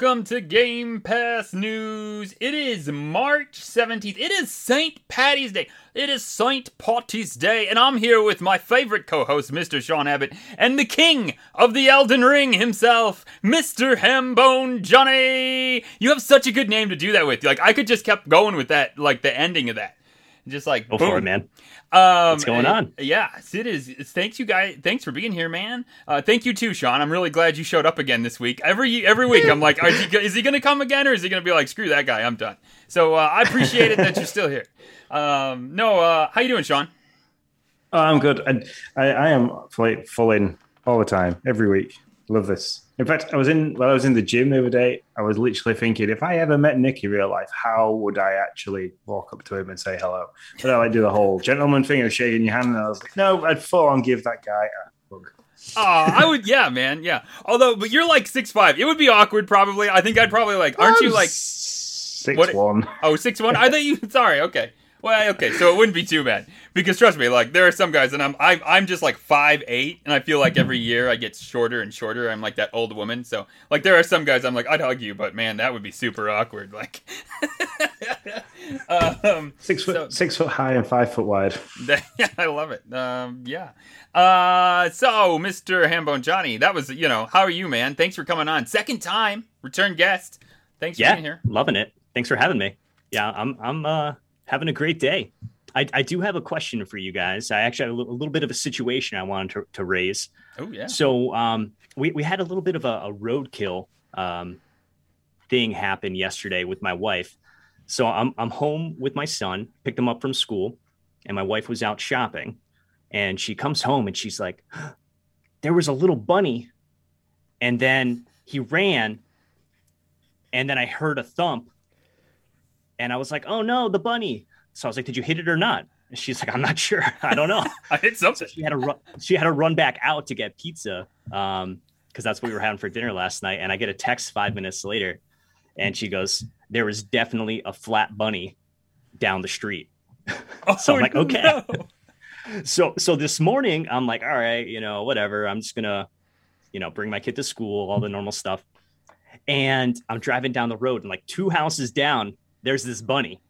Welcome to Game Pass News. It is March 17th. It is St. Patty's Day. It is St. Patty's Day, and I'm here with my favorite co host, Mr. Sean Abbott, and the king of the Elden Ring himself, Mr. Hambone Johnny. You have such a good name to do that with. Like, I could just kept going with that, like the ending of that. Just like, Go boom. for it, man. Um, What's going on? Yeah, it is. It's, thanks you guys. Thanks for being here, man. Uh, thank you too, Sean. I'm really glad you showed up again this week. Every every week, I'm like, is he, is he going to come again, or is he going to be like, screw that guy, I'm done. So uh, I appreciate it that you're still here. Um, no, uh, how you doing, Sean? Oh, I'm good. And I, I am full, full in all the time, every week. Love this. In fact, I was in when I was in the gym the other day. I was literally thinking, if I ever met Nick in real life, how would I actually walk up to him and say hello? But I like do the whole gentleman thing of shaking your hand, and I was like, no, I'd full on give that guy a hug. Oh, I would. Yeah, man. Yeah. Although, but you're like six five. It would be awkward, probably. I think I'd probably like. Aren't you like? six what- one? Oh, six one. I thought you. Sorry. Okay. Well, okay. So it wouldn't be too bad because trust me, like there are some guys, and I'm I, I'm just like five eight, and I feel like every year I get shorter and shorter. I'm like that old woman. So like there are some guys I'm like I'd hug you, but man, that would be super awkward. Like. um, Six foot, So- six foot high and five foot wide. that- yeah, I love it. Um, yeah. Uh, so Mr. Hambone Johnny, that was you know how are you, man? Thanks for coming on. Second time, return guest. Thanks for Yeah, being here. loving it. Thanks for having me. Yeah, I'm I'm uh, having a great day. I, I do have a question for you guys. I actually have a little, a little bit of a situation I wanted to, to raise. Oh yeah. So um, we we had a little bit of a, a roadkill um, thing happen yesterday with my wife. So I'm I'm home with my son, picked him up from school, and my wife was out shopping, and she comes home and she's like, "There was a little bunny, and then he ran, and then I heard a thump, and I was like, oh no, the bunny." So I was like, "Did you hit it or not?" And she's like, "I'm not sure. I don't know." I hit something. she had to run she had to run back out to get pizza um because that's what we were having for dinner last night and i get a text five minutes later and she goes there was definitely a flat bunny down the street So I'm like, okay. no. so so this morning i'm like all right you know whatever i'm just gonna you know bring my kid to school all the normal stuff and i'm driving down the road and like two houses down there's this bunny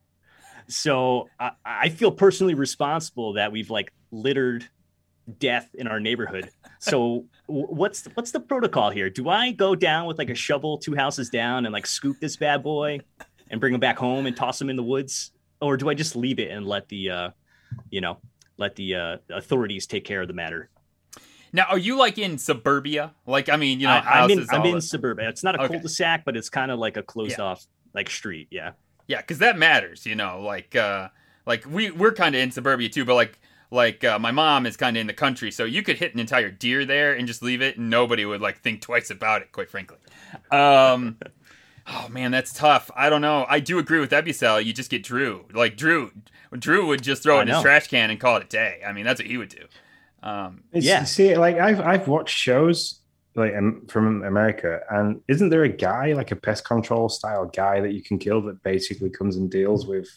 so i, I feel personally responsible that we've like littered death in our neighborhood so what's what's the protocol here do i go down with like a shovel two houses down and like scoop this bad boy and bring him back home and toss him in the woods or do i just leave it and let the uh you know let the uh, authorities take care of the matter. Now, are you like in suburbia? Like, I mean, you know, I, am in I'm in that- suburban. It's not a Okay. cul-de-sac, but it's kind of like a closed Yeah. off like street. Yeah. Yeah, because that matters, you know. Like, uh, like we we're kind of in suburbia too, but like, like uh, my mom is kind of in the country, so you could hit an entire deer there and just leave it, and nobody would like think twice about it. Quite frankly. Um, oh man, that's tough. I don't know. I do agree with Ebucel. You just get Drew. Like Drew, Drew would just throw it I in his trash can and call it a day. I mean, that's what he would do. Um, Yeah. See, like I've I've watched shows like um, from America, and isn't there a guy like a pest control style guy that you can kill that basically comes and deals with?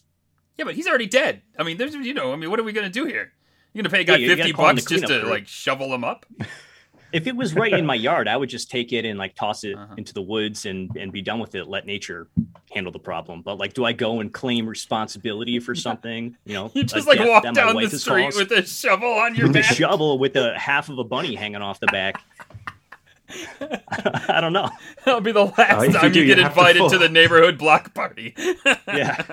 yeah, but he's already dead. I mean, there's you know, I mean, what are we gonna do here? You're gonna pay a guy Yeah, you- you gotta fifty call in the bucks just to cleanup like shovel him up? If it was right in my yard, I would just take it and like toss it Uh-huh. into the woods and and be done with it. Let nature handle the problem. But like, do I go and claim responsibility for something? You know, You just like walk down the street with a shovel on your with a back. shovel with a half of a bunny hanging off the back. I don't know. That'll be the last Oh, you time do, you you get to invited fall. to the neighborhood block party. Yeah.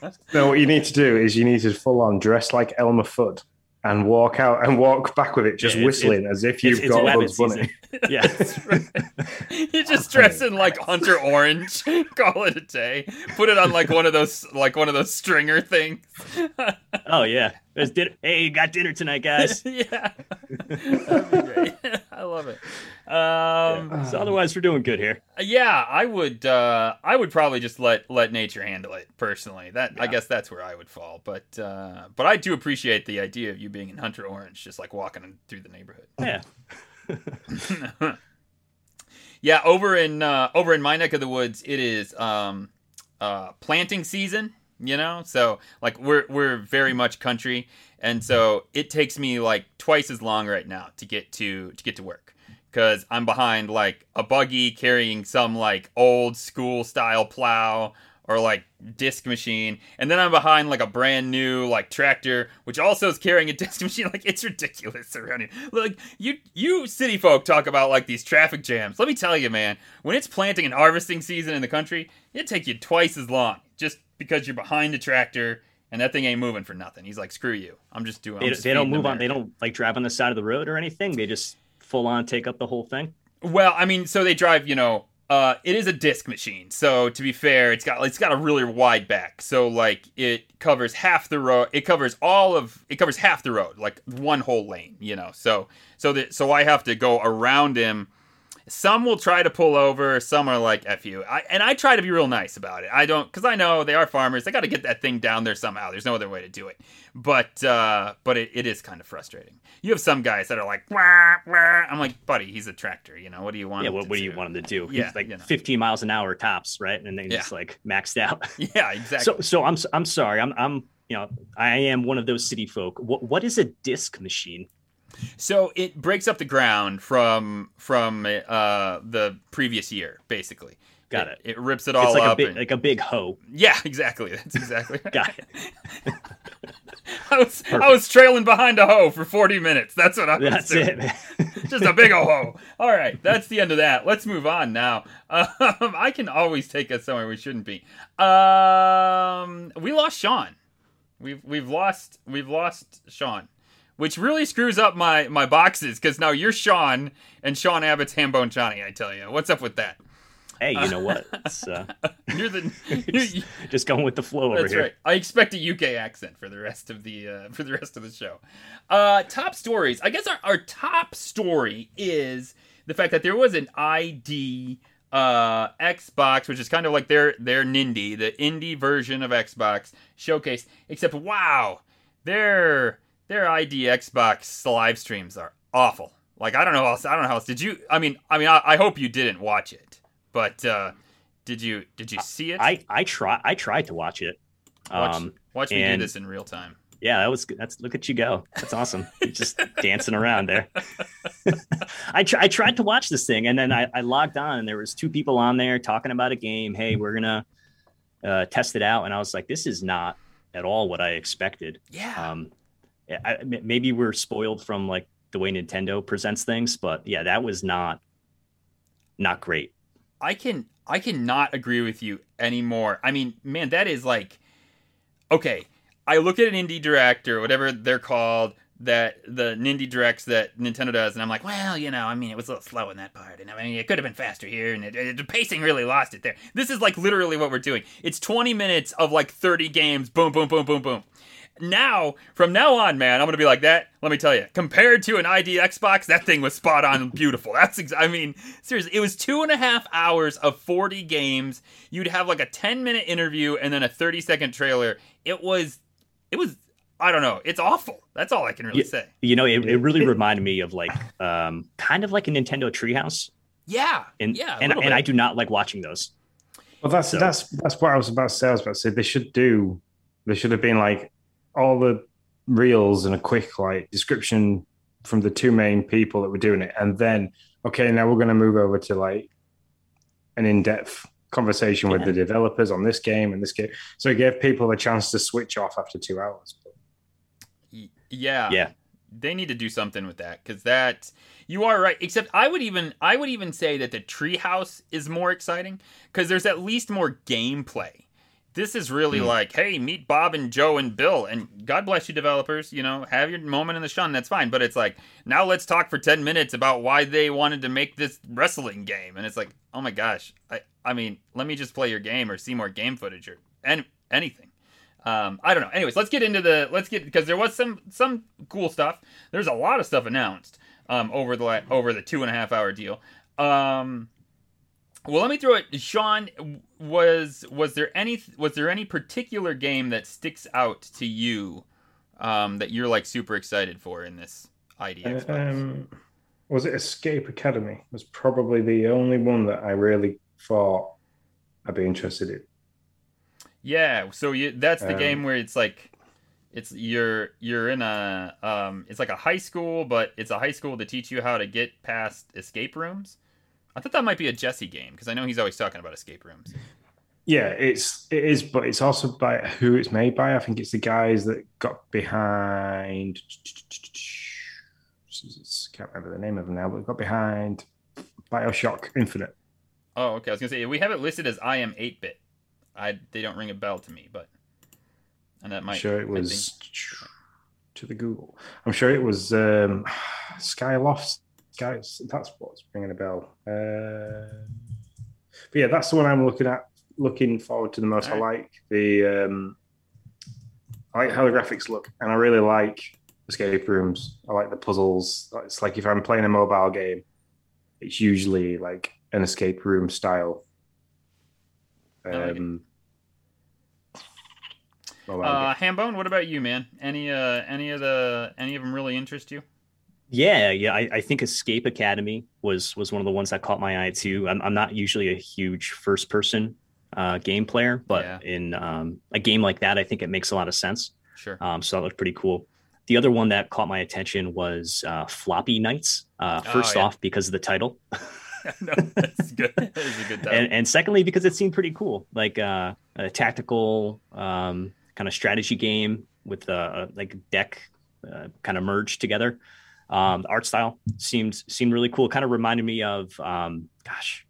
No, what you need to do is you need to full on dress like Elmer Fudd and walk out and walk back with it, just Yeah, whistling as if you've It's, got Bugs Bunny. Yeah. you just dress in like Hunter Orange, call it a day. Put it on like one of those like one of those stringer things. Oh yeah. Dinner. Hey, you got dinner tonight, guys. yeah, That'd be great. I love it. Um, So otherwise, we're doing good here. yeah, I would. Uh, I would probably just let let nature handle it personally. That I guess that's where I would fall. But uh, but I do appreciate the idea of you being in Hunter Orange, just like walking through the neighborhood. Yeah. yeah, over in uh, over in my neck of the woods, it is um, uh, planting season. You know, so like we're we're very much country, and so it takes me like twice as long right now to get to to get to work. Because I'm behind like a buggy carrying some like old school style plow or like disc machine. And then i'm behind like a brand new like tractor which also is carrying a disc machine. Like it's ridiculous around here like you you city folk talk about like these traffic jams. Let me tell you man when it's planting and harvesting season in the country it take you twice as long just because you're behind a tractor and that thing ain't moving for nothing he's like screw you i'm just doing They, just they don't move on. They don't like drive on the side of the road or anything. They just full on take up the whole thing. Well, I mean, so they drive, you know, uh, it is a disc machine. So to be fair, it's got it's got a really wide back. So like it covers half the road. It covers all of it covers half the road, like one whole lane. You know, so so that so I have to go around him. Some will try to pull over. Some are like "f you," I, and I try to be real nice about it. I don't because I know they are farmers. They got to get that thing down there somehow. There's no other way to do it. But uh, but it, it is kind of frustrating. You have some guys that are like, wah, wah. I'm like, buddy, he's a tractor. You know, what do you want? Yeah, what, what do you want him to do? Yeah, He's like you know. 15 miles an hour tops, right? And then Yeah. just like maxed out. Yeah, exactly. So, so I'm I'm sorry. I'm I'm you know I am one of those city folk. What what is a disc machine? So it breaks up the ground from from uh, the previous year, basically. Got it. It rips it all It's like a up. big and- like a big hoe. yeah, exactly. That's exactly. right. Got it. I was I was trailing behind a hoe for forty minutes. That's what I was That's doing. it. Just a big ol' hoe. All right, that's the end of that. Let's move on now. Um, I can always take us somewhere we shouldn't be. Um, we lost Sean. We've we've lost we've lost Sean, which really screws up my my boxes because now you're Sean and Sean Abbott's Hambone Johnny. I tell you, what's up with that? hey, you know what? Uh, You're the you, just going with the flow over here. That's right. I expect a UK accent for the rest of the uh, for the rest of the show. Uh, top stories. I guess our, our top story is the fact that there was an ID uh, Xbox, which is kind of like their their Nindie, the indie version of Xbox showcase. Except, wow, their their ID Xbox live streams are awful. Like I don't know how else. I don't know how else. Did you? I mean, I mean, I, I hope you didn't watch it, but uh, did you? Did you see it? I I try I tried to watch it. Watch, Um, watch me do this in real time. yeah, that was good. That's look at you go. That's awesome. You're just dancing around there. I tr- I tried to watch this thing, and then I, I logged on, and there was two people on there talking about a game. Hey, we're gonna uh, test it out, and I was like, this is not at all what I expected. Yeah. Um, I, maybe we're spoiled from like the way Nintendo presents things, but yeah, that was not not great. I can I cannot agree with you anymore. I mean, man, that is like okay. I look at an indie director, whatever they're called that the Nindie directs that Nintendo does, and I'm like, well, you know, I mean, it was a little slow in that part, and I mean, it could have been faster here, and it, it- the pacing really lost it there. This is like literally what we're doing. It's 20 minutes of like 30 games, boom, boom, boom, boom, boom. Now, from now on, man, I'm gonna be like that. Let me tell you, compared to an ID Xbox, that thing was spot on, beautiful. That's, ex- I mean, seriously, it was two and a half hours of 40 games. You'd have like a 10 minute interview and then a 30 second trailer. It was, it was, I don't know, it's awful. That's all I can really Yeah. say. You know, it, it really reminded me of like um, kind of like a Nintendo Treehouse, Yeah, and yeah, and, and. I do not like watching those. Well, that's So- that's that's what I was about to say. I was about to say they should do. They should have been like all the reels and a quick like description from the two main people that were doing it, and then okay, now we're going to move over to like an in-depth conversation with the developers on this game and this game. So it gave people a chance to switch off after two hours. Yeah, Yeah. they need to do something with that because that you are right except i would even i would even say that the treehouse is more exciting because there's at least more gameplay this is really Hmm. like hey meet bob and joe and bill and god bless you developers you know have your moment in the sun that's fine but it's like now let's talk for 10 minutes about why they wanted to make this wrestling game and it's like oh my gosh i i mean let me just play your game or see more game footage or and anything um, I don't know. Anyways, let's get into the let's get because there was some some cool stuff. There's a lot of stuff announced um, over the la- over the two and a half hour deal. Um, well, let me throw it. Sean, was was there any was there any particular game that sticks out to you um, that you're like super excited for in this idea? Um, was it Escape Academy? Was probably the only one that I really thought I'd be interested in. Yeah, so you that's the Um, game where it's like it's you're you're in a um it's like a high school, but it's a high school to teach you how to get past escape rooms. I thought that might be a Jesse game because I know he's always talking about escape rooms. Yeah, it's it is, but it's also by who it's made by. I think it's the guys that got behind. Can't remember the name of them now, but got behind Bioshock Infinite. Oh, okay. I was gonna say we have it listed as iam8bit. I they don't ring a bell to me, but and that I'm might sure it was to the Google. I'm sure it was um, Skyloft. Sky, that's what's ringing a bell. Uh, but yeah, that's the one I'm looking at. Looking forward to the most. I like the um, I like how the graphics look, and I really like escape rooms. I like the puzzles. It's like if I'm playing a mobile game, it's usually like an escape room style. I like it. Um, Uh, Hambone, what about you, man? Any uh any of the any of them really interest you? Yeah, yeah. I, I think Escape Academy was was one of the ones that caught my eye too. I'm I'm not usually a huge first person uh, game player, but Yeah. in um, a game like that, I think it makes a lot of sense. Sure. Um, so that looked pretty cool. The other one that caught my attention was uh, Floppy Knights. Uh, Oh, first yeah. off, because of the title, no, that's good. That is a good title. and, and secondly, because it seemed pretty cool, like uh, a tactical um, kind of strategy game with uh, like deck uh, kind of merged together. Um, the art style seemed seemed really cool. Kind of reminded me of, um, gosh,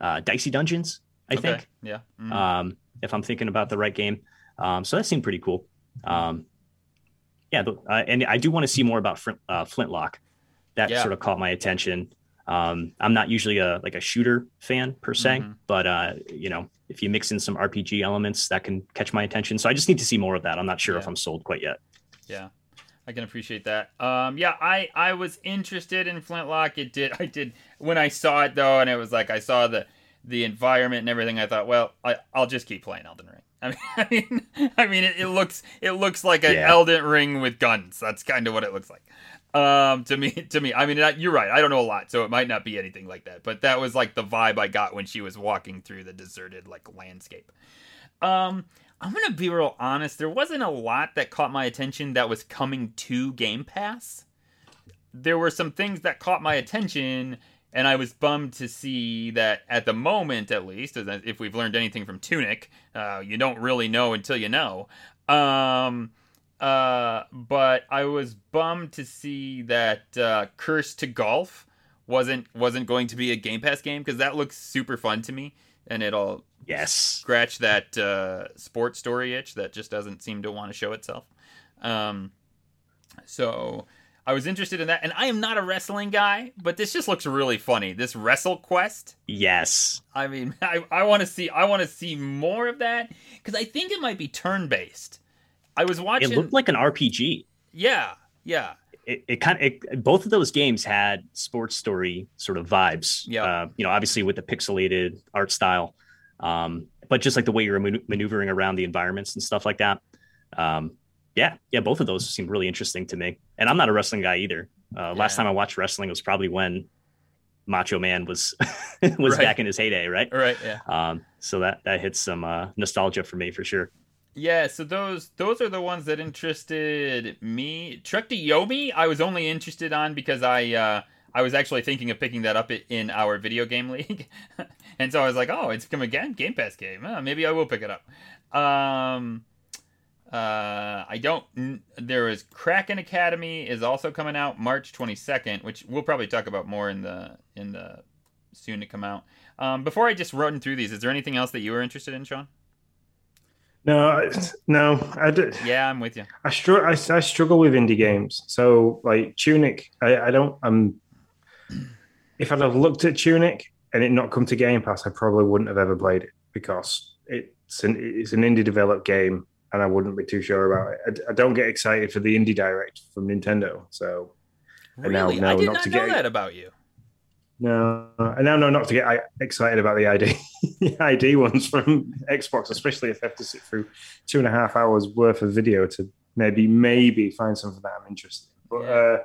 uh, Dicey Dungeons. I Okay, think, Yeah. Mhm. um, if I'm thinking about the right game. Um, so that seemed pretty cool. Um, yeah, the, uh, and I do want to see more about Flint, uh, Flintlock. That Yeah. sort of caught my attention. Um, I'm not usually a like a shooter fan per se, Mhm. but uh, you know, if you mix in some RPG elements, that can catch my attention. So I just need to see more of that. I'm not sure if I'm sold quite yet. Yeah, I can appreciate that. Um, yeah, I I was interested in Flintlock. It did I did when I saw it though, and it was like I saw the the environment and everything. I thought, well, I I'll just keep playing Elden Ring. I mean, I mean, I mean, it, it looks it looks like an Yeah. Elden Ring with guns. That's kind of what it looks like. Um, to me, to me, I mean, you're right. I don't know a lot, so it might not be anything like that. But that was like the vibe I got when she was walking through the deserted like landscape. Um, I'm gonna be real honest. There wasn't a lot that caught my attention that was coming to Game Pass. There were some things that caught my attention, and I was bummed to see that at the moment, at least, if we've learned anything from Tunic, uh, you don't really know until you know. Um, uh, but I was bummed to see that uh, Cursed to Golf wasn't wasn't going to be a Game Pass game because that looks super fun to me, and it'll Yes. scratch that uh, sports story itch that just doesn't seem to want to show itself. Um, so I was interested in that, and I am not a wrestling guy, but this just looks really funny. This Wrestle Quest. Yes. I mean, I, I want to see I want to see more of that because I think it might be turn based. I was watching. It looked like an RPG. yeah, yeah, it, it kind of both of those games had sports story sort of vibes. Yeah. Uh, you know, obviously with the pixelated art style, um, but just like the way you're man- maneuvering around the environments and stuff like that. Um, yeah, yeah, both of those seemed really interesting to me. And I'm not a wrestling guy either. Uh, Last time I watched wrestling was probably when Macho Man was was Right. back in his heyday, right? right, yeah. Um, so that that hits some uh, nostalgia for me for sure. Yeah, so those those are the ones that interested me. Trek to Yomi, I was only interested on because I uh, I was actually thinking of picking that up in our video game league, and so I was like, oh, it's come again, Game Pass game. Uh, maybe I will pick it up. Um, uh, I don't. There is Kraken Academy is also coming out March twenty second, which we'll probably talk about more in the in the soon to come out. Um, before I just run through these, is there anything else that you were interested in, Sean? No, no, I did. Yeah, I'm with you. I, str- I, I struggle with indie games. So like Tunic, I, I don't. I'm. If I'd have looked at Tunic and it not come to Game Pass, I probably wouldn't have ever played it because it's an it's an indie developed game, and I wouldn't be too sure about it. I, I don't get excited for the indie direct from Nintendo. So now- Really? now I did not not to know get- that about you. No, I now know not to get excited about the ID ID ones from Xbox, especially if I have to sit through two and a half hours worth of video to maybe maybe find something that I'm interested. in. But Yeah. uh,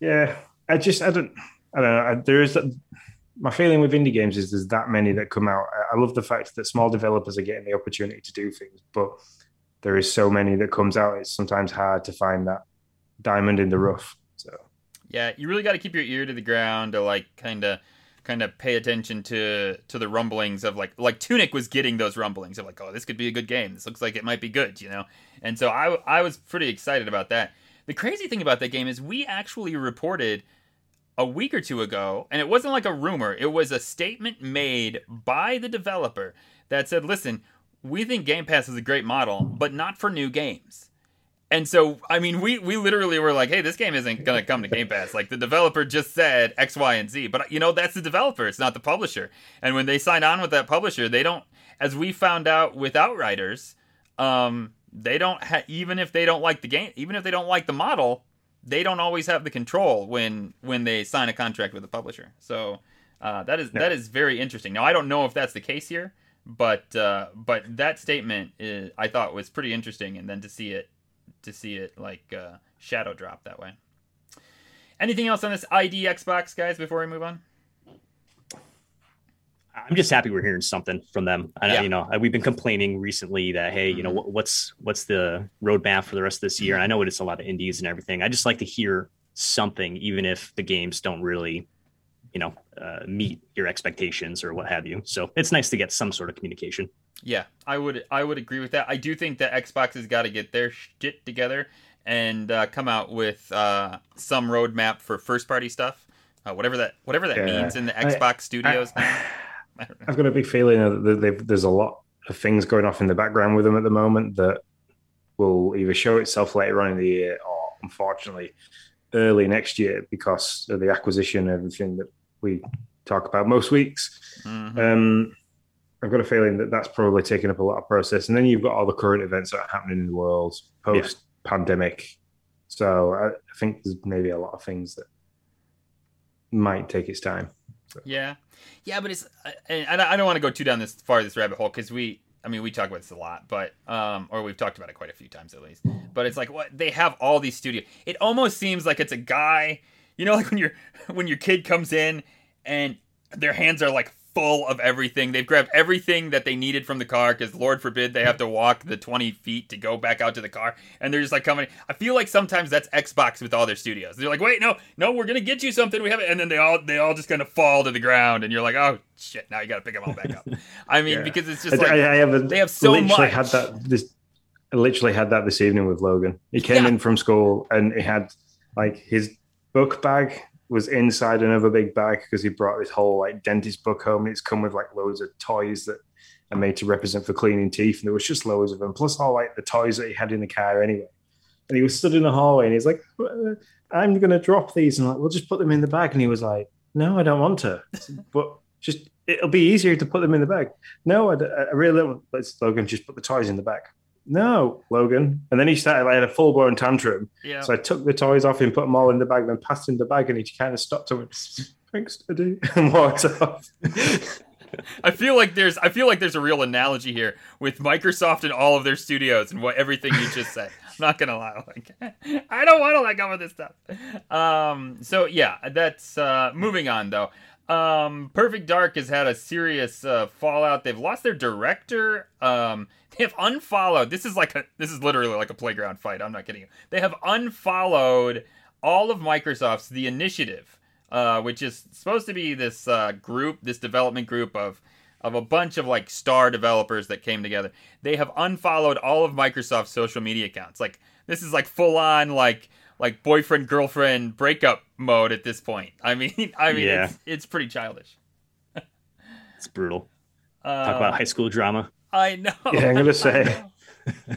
yeah, I just I don't I don't know. I, there is that, my feeling with indie games is there's that many that come out. I love the fact that small developers are getting the opportunity to do things, but there is so many that comes out. It's sometimes hard to find that diamond in the rough. Yeah, you really got to keep your ear to the ground to like kind of kind of pay attention to to the rumblings of like like Tunic was getting those rumblings of like oh this could be a good game. This looks like it might be good, you know. And so I I was pretty excited about that. The crazy thing about that game is we actually reported a week or two ago, and it wasn't like a rumor, it was a statement made by the developer that said, listen, we think Game Pass is a great model, but not for new games. And so, I mean, we, we literally were like, hey, this game isn't going to come to Game Pass. Like, the developer just said X, Y, and Z. But, you know, that's the developer, it's not the publisher. And when they sign on with that publisher, they don't, as we found out with Outriders, um, they don't, ha- even if they don't like the game, even if they don't like the model, they don't always have the control when when they sign a contract with a publisher. So uh, that is that is very interesting. Now I don't know if that's the case here, but uh, but that statement is, I thought was pretty interesting, and then to see it to see it like uh, shadow drop that way. Anything else on this ID Xbox, guys? Before we move on. I'm just happy we're hearing something from them. I yeah. you know, we've been complaining recently that hey, you know, mm-hmm. what's what's the roadmap for the rest of this year? And I know it's a lot of indies and everything. I just like to hear something, even if the games don't really, you know, uh, meet your expectations or what have you. So it's nice to get some sort of communication. Yeah, I would I would agree with that. I do think that Xbox has got to get their shit together and uh, come out with uh, some roadmap for first party stuff, uh, whatever that whatever that yeah. means in the Xbox I, studios. I, I've got a big feeling that there's a lot of things going off in the background with them at the moment that will either show itself later on in the year or, unfortunately, early next year because of the acquisition and everything that we talk about most weeks. Mm-hmm. Um, I've got a feeling that that's probably taking up a lot of process. And then you've got all the current events that are happening in the world post pandemic. So I, I think there's maybe a lot of things that might take its time. Yeah, yeah, but it's and I don't want to go too down this far this rabbit hole because we, I mean, we talk about this a lot, but um, or we've talked about it quite a few times at least. But it's like what they have all these studios. It almost seems like it's a guy, you know, like when your when your kid comes in and their hands are like full of everything. They've grabbed everything that they needed from the car because Lord forbid they have to walk the 20 feet to go back out to the car. And they're just like coming. I feel like sometimes that's Xbox with all their studios. They're like, wait, no, no, we're gonna get you something. We have it, and then they all they all just kind of fall to the ground, and you're like, oh shit, now you got to pick them all back up. I mean, yeah. because it's just like I, I have a, they have so literally much. Had that this. I literally had that this evening with Logan. He came yeah. in from school and he had like his book bag was inside another big bag because he brought his whole like dentist book home. It's come with like loads of toys that are made to represent for cleaning teeth, and there was just loads of them, plus all like the toys that he had in the car anyway. And he was stood in the hallway, and he's like, uh, "I'm going to drop these," and like, "We'll just put them in the bag." And he was like, "No, I don't want to." but just it'll be easier to put them in the bag. No, I, I really don't. Let's Logan just put the toys in the bag no, Logan. And then he started, I had a full blown tantrum. Yeah. So I took the toys off him, put them all in the bag, then passed him the bag, and he kind of stopped and went, thanks, Daddy, and walked off. I feel like there's I feel like there's a real analogy here with Microsoft and all of their studios and what everything you just said. I'm not gonna lie, like I don't want to let go of this stuff. Um, so yeah, that's uh, moving on though. Um, Perfect Dark has had a serious uh, fallout. They've lost their director. Um, they have unfollowed. This is like a this is literally like a playground fight. I'm not kidding you. They have unfollowed all of Microsoft's The Initiative, uh, which is supposed to be this uh, group, this development group of of a bunch of like star developers that came together. They have unfollowed all of Microsoft's social media accounts. Like this is like full on like like boyfriend girlfriend breakup mode at this point. I mean, I mean, yeah. it's, it's pretty childish. it's brutal. Talk about high school drama. I know. Yeah, I'm gonna say.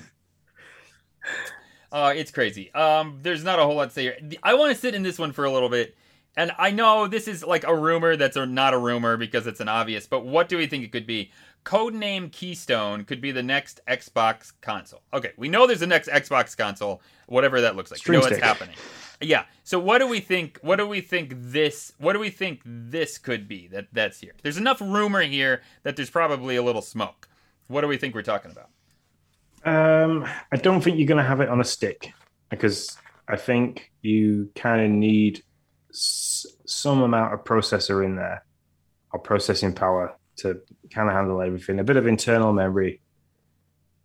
uh, it's crazy. Um, there's not a whole lot to say here. I want to sit in this one for a little bit, and I know this is like a rumor that's a, not a rumor because it's an obvious. But what do we think it could be? Codename Keystone could be the next Xbox console. Okay, we know there's a next Xbox console, whatever that looks like. String we know it's happening. Yeah. So what do we think? What do we think this? What do we think this could be? That that's here. There's enough rumor here that there's probably a little smoke. What do we think we're talking about? Um, I don't think you're going to have it on a stick because I think you kind of need s- some amount of processor in there or processing power to kind of handle everything. A bit of internal memory,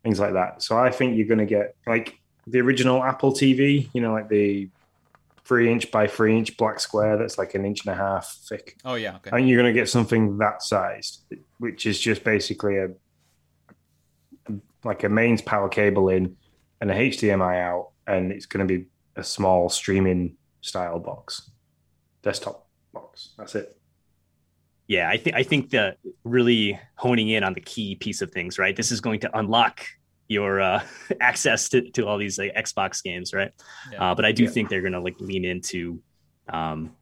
things like that. So I think you're going to get like the original Apple TV, you know, like the three inch by three inch black square that's like an inch and a half thick. Oh yeah, okay. Think you're going to get something that sized, which is just basically a like a mains power cable in and a HDMI out, and it's going to be a small streaming style box, desktop box. That's it. Yeah, I think I think that really honing in on the key piece of things, right? This is going to unlock your uh, access to, to all these like, Xbox games, right? Yeah. Uh, but I do Yeah. think they're going to like lean into, um,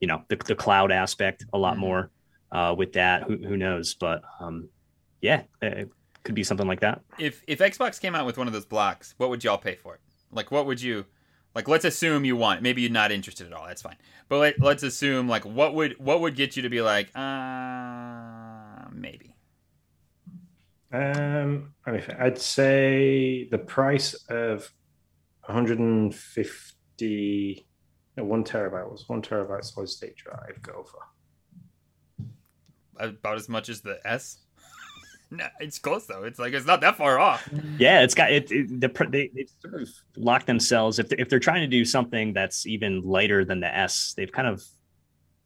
you know, the, the cloud aspect a lot Mhm. more uh, with that. Who, who knows? But um, yeah, it could be something like that. if if Xbox came out with one of those blocks, what would y'all pay for it? Like, what would you like? Let's assume you want. Maybe you're not interested at all. That's fine. But let, let's assume like what would what would get you to be like, uh, maybe. Um, I mean, I'd say the price of 150, no, one terabyte was one terabyte solid state drive go for. About as much as the S. no, it's close though. It's like it's not that far off. Yeah, it's got it. it the they they sort of lock themselves if they're, if they're trying to do something that's even lighter than the S. They've kind of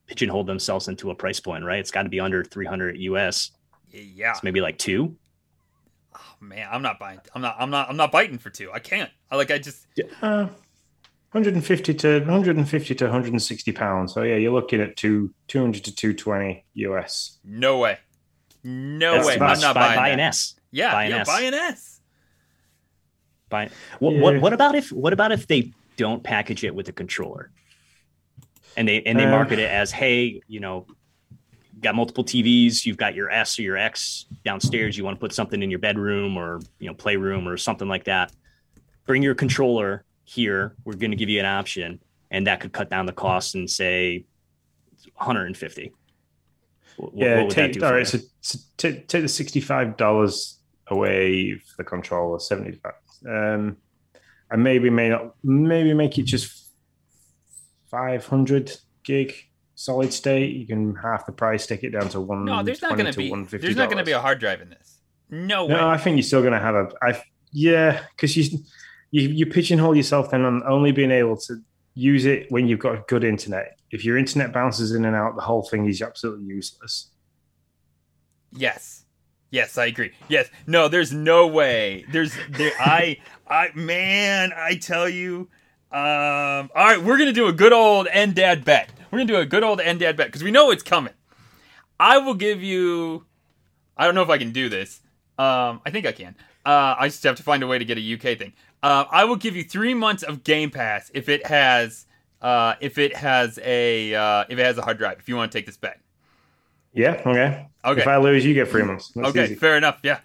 pigeonholed themselves into a price point, right? It's got to be under 300 US. Yeah. It's maybe like two. Oh, man, I'm not buying. I'm not. I'm not. I'm not biting for two. I can't. I like. I just. Uh, 150 to 150 to 160 pounds. So yeah, you're looking at two 200 to 220 US. No way. No That's way. too I'm not buy, buying buy that. an S. Yeah. Buy an yeah. S. Buy an S. Buy. What, Yeah. what what about if what about if they don't package it with a controller, and they and they Uh, market it as, hey, you know, you've got multiple TVs, you've got your S or your X downstairs. You want to put something in your bedroom or you know playroom or something like that. Bring your controller here. We're going to give you an option, and that could cut down the cost and say 150. What, yeah, what would that take do all you? So, so take take the 65 dollars away for the controller, 75. Um, and maybe may not maybe make it just 500 gig solid state. You can half the price, take it down to one. No, there's not going to be. There's not going to be a hard drive in this. No way. No, I think you're still going to have a. I yeah, because you you you pigeonhole yourself then on only being able to use it when you've got good internet. If your internet bounces in and out, the whole thing is absolutely useless. Yes. Yes, I agree. Yes. No, there's no way. There's there I I man, I tell you. Um all right, we're going to do a good old end dad bet. We're going to do a good old end dad bet because we know it's coming. I will give you I don't know if I can do this. Um I think I can. Uh I just have to find a way to get a UK thing. Uh, I will give you 3 months of Game Pass if it has uh if it has a uh if it has a hard drive. If you want to take this bet. Yeah. Okay. Okay. If I lose, you get three months. That's okay, easy. fair enough. Yeah,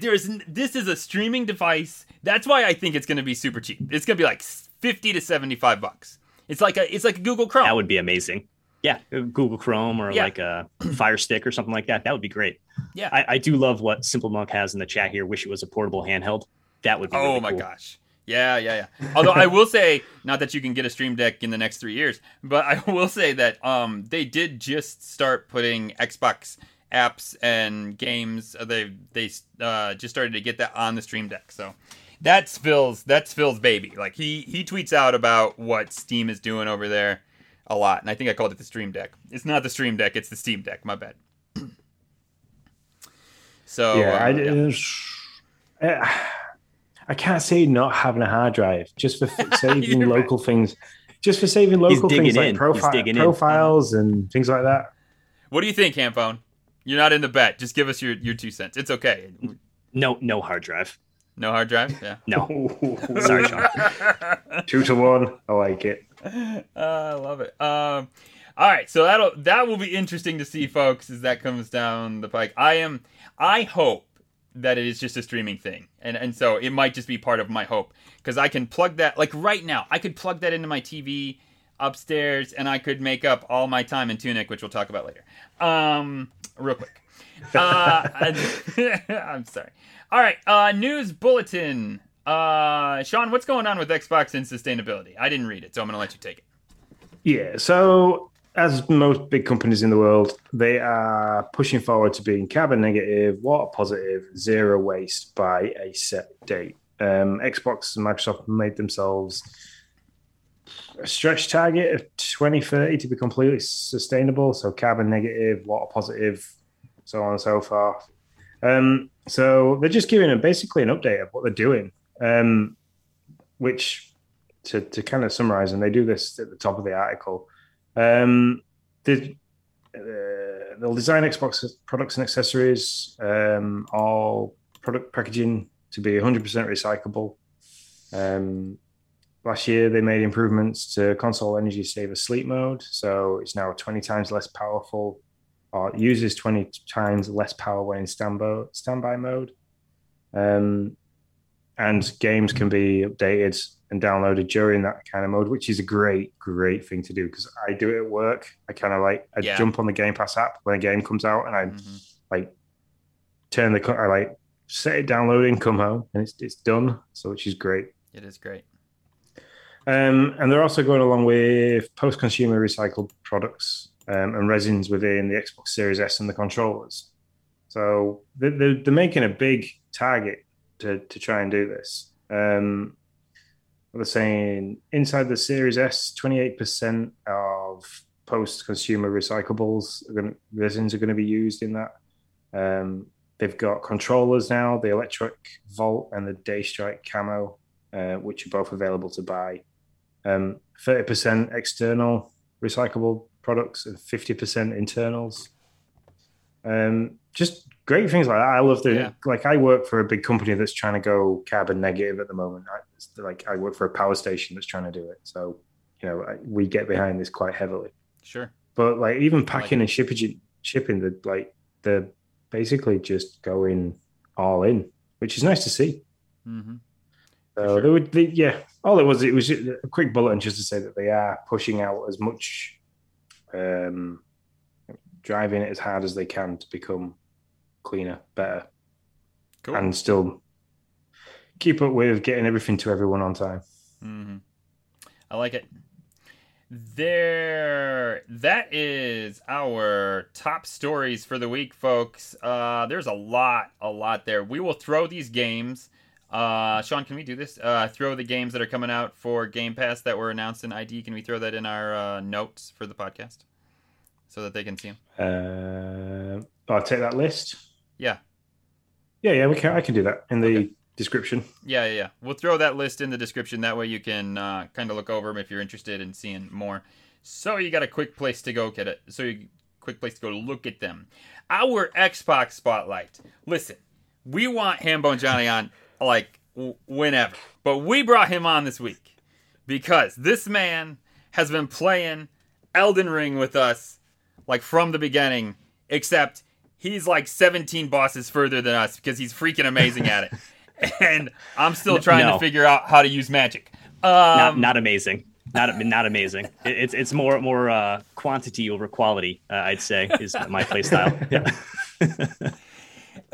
there is. This is a streaming device. That's why I think it's going to be super cheap. It's going to be like fifty to seventy-five bucks. It's like a. It's like a Google Chrome. That would be amazing. Yeah, Google Chrome or Yeah. like a Fire Stick or something like that. That would be great. Yeah. I, I do love what Simple Monk has in the chat here. Wish it was a portable handheld. That would be. Great. Oh really my cool. gosh. Yeah, yeah, yeah. Although I will say, not that you can get a Stream Deck in the next three years, but I will say that um they did just start putting Xbox apps and games. uh, They they uh, just started to get that on the Stream Deck. So that's Phil's that's Phil's baby. Like he he tweets out about what Steam is doing over there a lot, and I think I called it the Stream Deck. It's not the Stream Deck; it's the Steam Deck. My bad. So yeah, uh, I, yeah. uh, I can't say not having a hard drive just for saving You're right. local things. Just for saving local things like in. He's profi- digging in. profiles and things like that. What do you think, Hambone? You're not in the bet. Just give us your, your two cents. It's okay. No, no hard drive. No hard drive. Yeah. No. Sorry, Sean. Two to one. I like it. Uh, I love it. Um, all right, so that'll that will be interesting to see, folks, as that comes down the pike. I am. I hope that it is just a streaming thing, and and so it might just be part of my hope because I can plug that like right now. I could plug that into my TV upstairs, and I could make up all my time in Tunic, which we'll talk about later. Um, real quick. Uh, I'm sorry. All right, uh, news bulletin. Uh, Sean, what's going on with Xbox and sustainability? I didn't read it, so I'm gonna let you take it. Yeah. So as most big companies in the world, they are pushing forward to being carbon negative, water positive, zero waste by a set date. Um, Xbox and Microsoft made themselves a stretch target of 2030 to be completely sustainable. So carbon negative, water positive, so on and so forth. Um, so they're just giving them basically an update of what they're doing, um, which to, to kind of summarize, and they do this at the top of the article. Um, they, uh, they'll design Xbox products and accessories, um, all product packaging to be 100% recyclable. Um, last year, they made improvements to console energy saver sleep mode, so it's now 20 times less powerful, or uses 20 times less power when in standby, standby mode. Um, and games can be updated and downloaded during that kind of mode, which is a great, great thing to do because I do it at work. I kind of like I Yeah. jump on the Game Pass app when a game comes out, and I Mhm. like turn the I like set it downloading, come home, and it's it's done. So which is great. It is great. Um, and they're also going along with post-consumer recycled products um, and resins within the Xbox Series S and the controllers. So they're, they're making a big target to, to try and do this. Um, they're saying inside the Series S, 28% of post-consumer recyclables, are gonna, resins are going to be used in that. Um, they've got controllers now, the Electric Volt and the Daystrike Camo, uh, which are both available to buy. Um, 30% external recyclable products and 50% internals. Um, just great things like that. I love the Yeah. like. I work for a big company that's trying to go carbon negative at the moment. I, it's like I work for a power station that's trying to do it. So you know I, we get behind this quite heavily. Sure. But like even packing it. and shipping, shipping the like they're basically just going all in, which is nice to see. hmm So sure. they would, they, yeah. All it was, it was a quick bulletin just to say that they are pushing out as much, um, driving it as hard as they can to become cleaner, better, Cool. and still keep up with getting everything to everyone on time. hmm I like it. There, that is our top stories for the week, folks. Uh, there's a lot, a lot there. We will throw these games. Uh, Sean, can we do this? Uh, throw the games that are coming out for Game Pass that were announced in ID. Can we throw that in our uh, notes for the podcast so that they can see them? Uh, I'll take that list. Yeah. Yeah, yeah, we can. I can do that in the Okay. description. Yeah, yeah, yeah. We'll throw that list in the description. That way you can uh, kind of look over them if you're interested in seeing more. So you got a quick place to go get it. So you quick place to go look at them. Our Xbox Spotlight. Listen, we want Hambone Johnny on like w- whenever, but we brought him on this week because this man has been playing Elden Ring with us like from the beginning, except he's like 17 bosses further than us because he's freaking amazing at it. And I'm still trying No. to figure out how to use magic. Um, not not amazing. Not not amazing. It, it's it's more more uh, quantity over quality. Uh, I'd say is my play style. Yeah.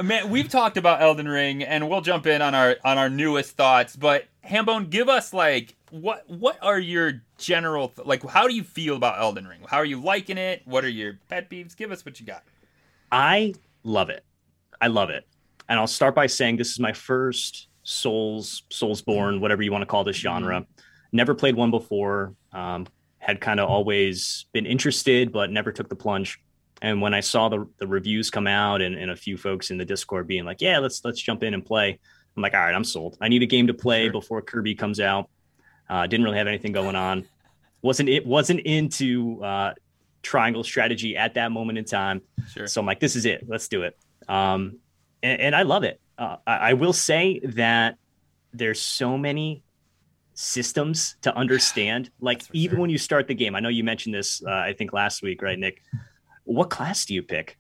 Man, we've talked about Elden Ring, and we'll jump in on our on our newest thoughts. But Hambone, give us like what what are your general th- like? How do you feel about Elden Ring? How are you liking it? What are your pet peeves? Give us what you got. I love it. I love it. And I'll start by saying this is my first Souls, Soulsborne, whatever you want to call this genre. Never played one before. Um, had kind of always been interested, but never took the plunge. And when I saw the, the reviews come out and, and a few folks in the Discord being like, "Yeah, let's let's jump in and play," I'm like, "All right, I'm sold. I need a game to play Sure. before Kirby comes out." Uh, didn't really have anything going on. wasn't it wasn't into uh, triangle strategy at that moment in time. Sure. So I'm like, this is it. Let's do it. Um, and, and I love it. Uh, I, I will say that there's so many systems to understand. Like even sure. when you start the game, I know you mentioned this. Uh, I think last week, right, Nick? What class do you pick?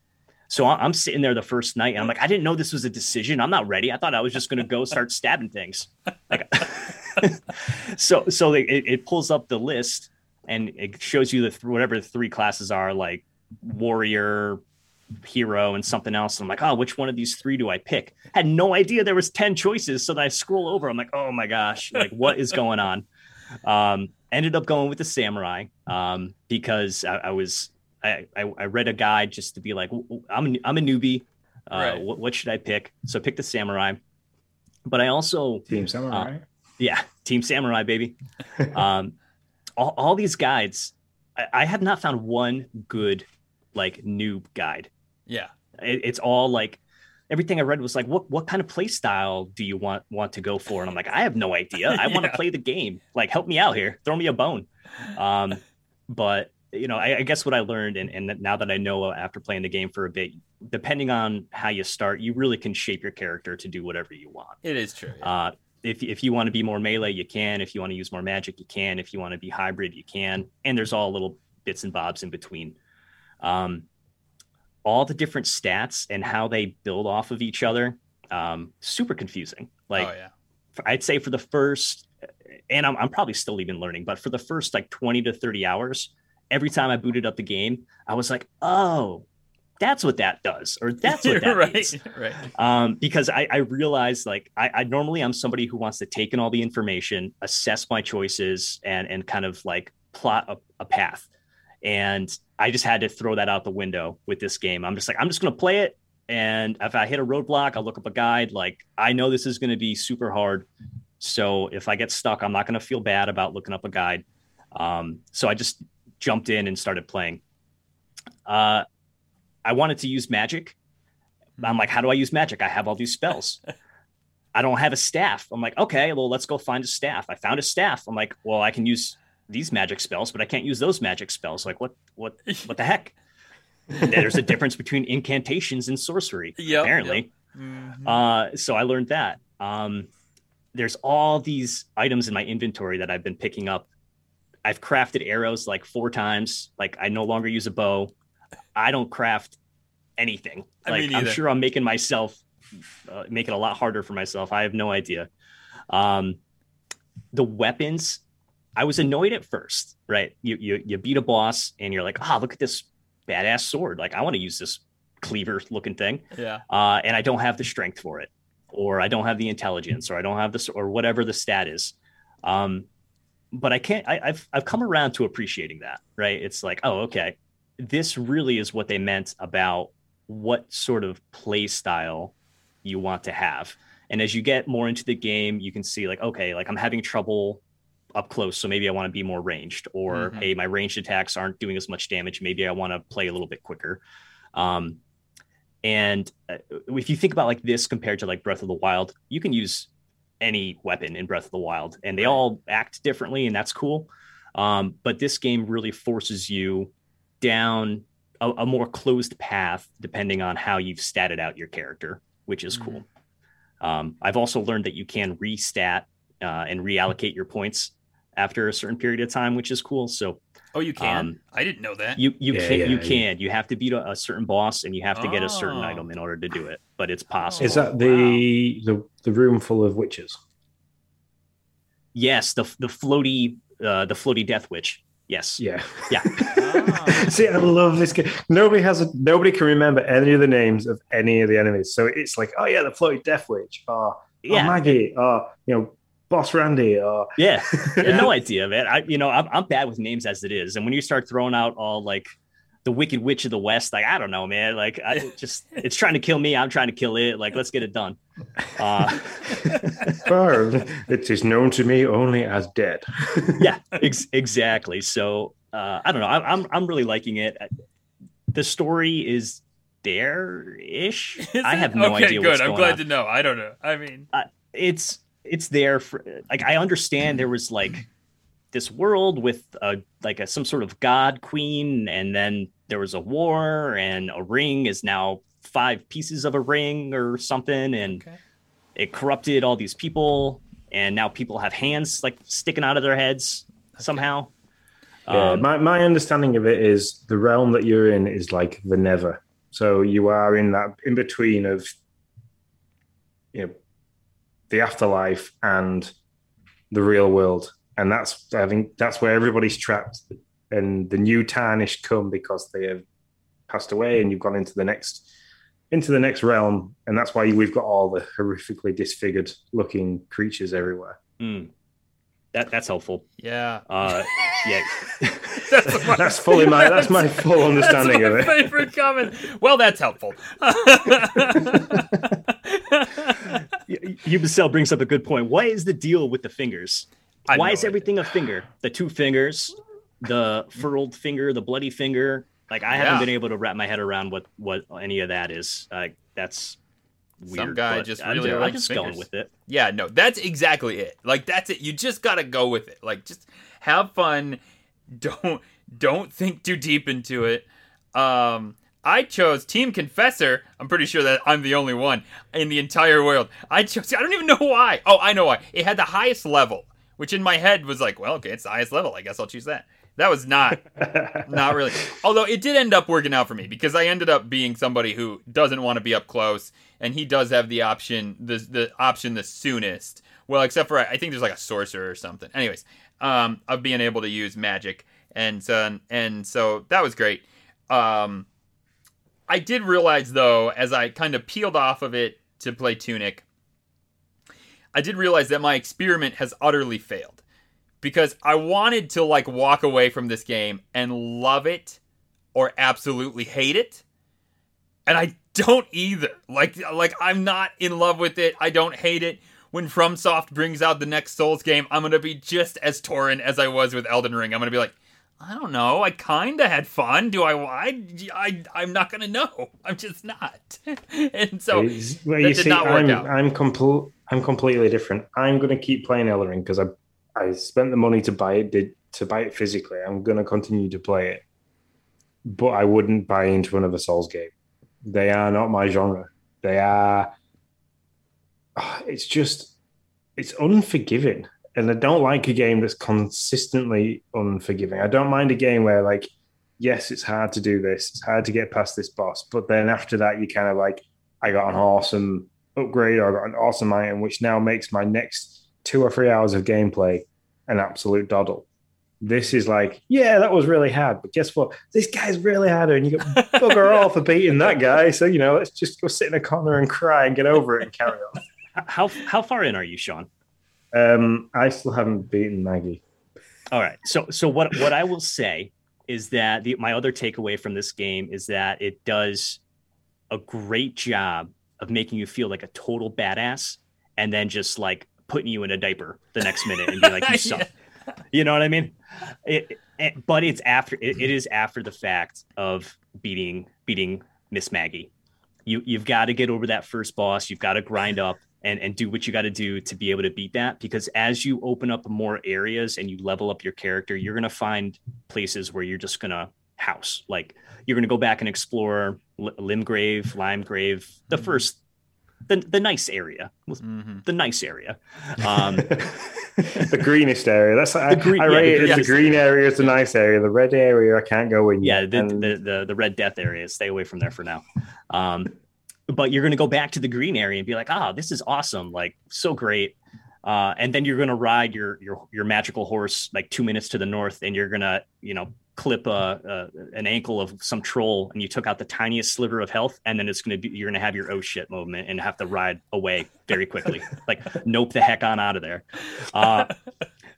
So I'm sitting there the first night, and I'm like, I didn't know this was a decision. I'm not ready. I thought I was just going to go start stabbing things. Like, so so it, it pulls up the list and it shows you the th- whatever the three classes are, like warrior, hero, and something else. And I'm like, oh, which one of these three do I pick? I Had no idea there was ten choices. So then I scroll over. I'm like, oh my gosh, like what is going on? Um, ended up going with the samurai um, because I, I was I, I, I read a guide just to be like I'm a, I'm a newbie. Uh, Right. what, what should I pick? So I picked the samurai, but I also Team Samurai. yeah, Team Samurai, baby. um, all, all these guides, I, I have not found one good like noob guide. Yeah. It, it's all like everything I read was like, what what kind of play style do you want want to go for? And I'm like, I have no idea. I want to Yeah. play the game. Like, help me out here. Throw me a bone. Um, but you know, I, I guess what I learned, and, and now that I know after playing the game for a bit, depending on how you start, you really can shape your character to do whatever you want. It is true. Yeah. Uh, if, if you want to be more melee, you can. If you want to use more magic, you can. If you want to be hybrid, you can. And there's all little bits and bobs in between. Um, all the different stats and how they build off of each other, um, super confusing. Like oh yeah. I'd say for the first, and I'm, I'm probably still even learning, but for the first like 20 to 30 hours, every time I booted up the game, I was like, oh, that's what that does, or that's what that right. means Right. um, because I, I realized like I, I normally I'm somebody who wants to take in all the information, assess my choices, and and kind of like plot a, a path. And I just had to throw that out the window with this game. I'm just like I'm just gonna play it, and if I hit a roadblock, I'll look up a guide. Like I know this is gonna be super hard, so if I get stuck, I'm not gonna feel bad about looking up a guide. Um, so I just jumped in and started playing. Uh, I wanted to use magic. I'm like, how do I use magic? I have all these spells. I don't have a staff. I'm like, okay, well, let's go find a staff. I found a staff. I'm like, well, I can use these magic spells, but I can't use those magic spells. Like, what, what, what the heck? There's a difference between incantations and sorcery, Yep, apparently. Mhm. Uh, so I learned that. Um, there's all these items in my inventory that I've been picking up. I've crafted arrows like four times. Like I no longer use a bow. I don't craft anything. Like I'm sure I'm making myself uh, make it a lot harder for myself. I have no idea. Um, the weapons. I was annoyed at first, right? You you you beat a boss and you're like, ah, look at this badass sword. Like I want to use this cleaver looking thing yeah. uh, and I don't have the strength for it, or I don't have the intelligence, or I don't have this, or whatever the stat is. Um, but I can't. I, I've I've come around to appreciating that. Right? It's like, oh, okay, this really is what they meant about what sort of play style you want to have. And as you get more into the game, you can see like, okay, like I'm having trouble up close, so maybe I want to be more ranged, or Mhm. hey, my ranged attacks aren't doing as much damage. Maybe I want to play a little bit quicker. Um, and uh, if you think about like this compared to like Breath of the Wild, you can use any weapon in Breath of the Wild, and they all act differently, and that's cool. Um, but this game really forces you down a, a more closed path depending on how you've statted out your character, which is cool. Um, I've also learned that you can restat uh, and reallocate your points after a certain period of time, which is cool. So Oh, you can. Um, I didn't know that. you you Yeah, can yeah, you yeah. can you have to beat a, a certain boss and you have to get a certain Oh. item in order to do it, but it's possible. Is that the, the the room full of witches? yes, the the floaty uh, the floaty death witch. Yes. Yeah. Yeah. Ah. See, I love this game. Nobody has a nobody can remember any of the names of any of the enemies. So it's like, oh yeah, the floaty death witch. Oh, Yeah. oh Maggie. Oh, you know, Boss Randy. Oh, Yeah. Yeah. No idea, man. I you know, I'm I'm bad with names as it is. And when you start throwing out all like the Wicked Witch of the West, like I don't know, man. Like I just it's trying to kill me. I'm trying to kill it. Like let's get it done. Uh, it is known to me only as dead. yeah, ex- exactly. So uh, I don't know. I, I'm I'm really liking it. The story is there ish. I have no idea. okay, idea good. what's I'm going glad on. to know. I don't know. I mean, It's it's there for like I understand there was like this world with a like a, some sort of god queen, and then there was a war, and a ring is now five pieces of a ring or something, and okay. it corrupted all these people, and now people have hands like sticking out of their heads somehow. Yeah, Um, my, my understanding of it is the realm that you're in is like the never. So you are in that in between of you know the afterlife and the real world. And that's I think that's where everybody's trapped. And the new tarnished come because they have passed away and you've gone into the next into the next realm. And that's why we've got all the horrifically disfigured looking creatures everywhere. Mm. that that's helpful. Yeah. Uh, yeah. That's, my, That's fully my that's my full understanding that's my of it. favorite comment. Well, that's helpful. Ubicell brings up a good point. What is the deal with the fingers? I Why know is it. everything a finger? The two fingers, the furled finger, the bloody finger. Like I haven't been able to wrap my head around what what any of that is. Like that's weird. Some guy just I'm really I'm just fingers. going with it. Yeah, no, that's exactly it. Like that's it. You just gotta go with it. Like just have fun. Don't don't think too deep into it. Um I chose Team Confessor. I'm pretty sure that I'm the only one in the entire world. I chose I don't even know why. Oh, I know why. It had the highest level, which in my head was like, well, okay, it's the highest level. I guess I'll choose that. That was not not really. Although it did end up working out for me because I ended up being somebody who doesn't want to be up close, and he does have the option the the option the soonest. Well, except for I think there's like a sorcerer or something. Anyways, um, of being able to use magic, and so and so that was great. Um, I did realize though, as I kind of peeled off of it to play Tunic, I did realize that my experiment has utterly failed because I wanted to like walk away from this game and love it or absolutely hate it. And I don't either. Like like I'm not in love with it. I don't hate it. When FromSoft brings out the next Souls game, I'm going to be just as torn as I was with Elden Ring. I'm going to be like, I don't know. I kind of had fun. Do I I I I'm not going to know. I'm just not. and so well, that you did see, not work I'm out. I'm complete. I'm completely different. I'm going to keep playing Elden Ring because I I spent the money to buy it. Did to buy it physically. I'm going to continue to play it, but I wouldn't buy into another Souls game. They are not my genre. They are. Ah, It's just it's unforgiving, and I don't like a game that's consistently unforgiving. I don't mind a game where like. Yes, it's hard to do this. It's hard to get past this boss, but then after that, you kind of like, I got an awesome upgrade or I got an awesome item, which now makes my next two or three hours of gameplay an absolute doddle. This is like, yeah, that was really hard, but guess what? This guy's really harder, and you got bugger all for beating that guy. So you know, let's just go sit in a corner and cry and get over it and carry on. How how far in are you, Sean? Um, I still haven't beaten Maggie. All right. So so what what I will say is that the, my other takeaway from this game is that it does a great job of making you feel like a total badass and then just like putting you in a diaper the next minute and be like you suck. You know what I mean? It, it- but it's after it, it is after the fact of beating beating Miss Maggie. You you've got to get over that first boss. You've got to grind up and and do what you got to do to be able to beat that. Because as you open up more areas and you level up your character, you're gonna find places where you're just gonna house. Like you're gonna go back and explore L- Limgrave, Limegrave, the mm-hmm. first, the the nice area, hmm the nice area. Um, the greenest area. That's I, The green- I yeah, rate the it as the green area is the nice area. The red area I can't go in. yeah the, And- the, the the red death area stay away from there for now um but you're going to go back to the green area and be like ah this is awesome like so great uh and then you're going to ride your your your magical horse like two minutes to the north and you're going to you know clip a, an ankle of some troll and you took out the tiniest sliver of health and then it's going to be you're going to have your oh shit moment and have to ride away very quickly like nope the heck on out of there uh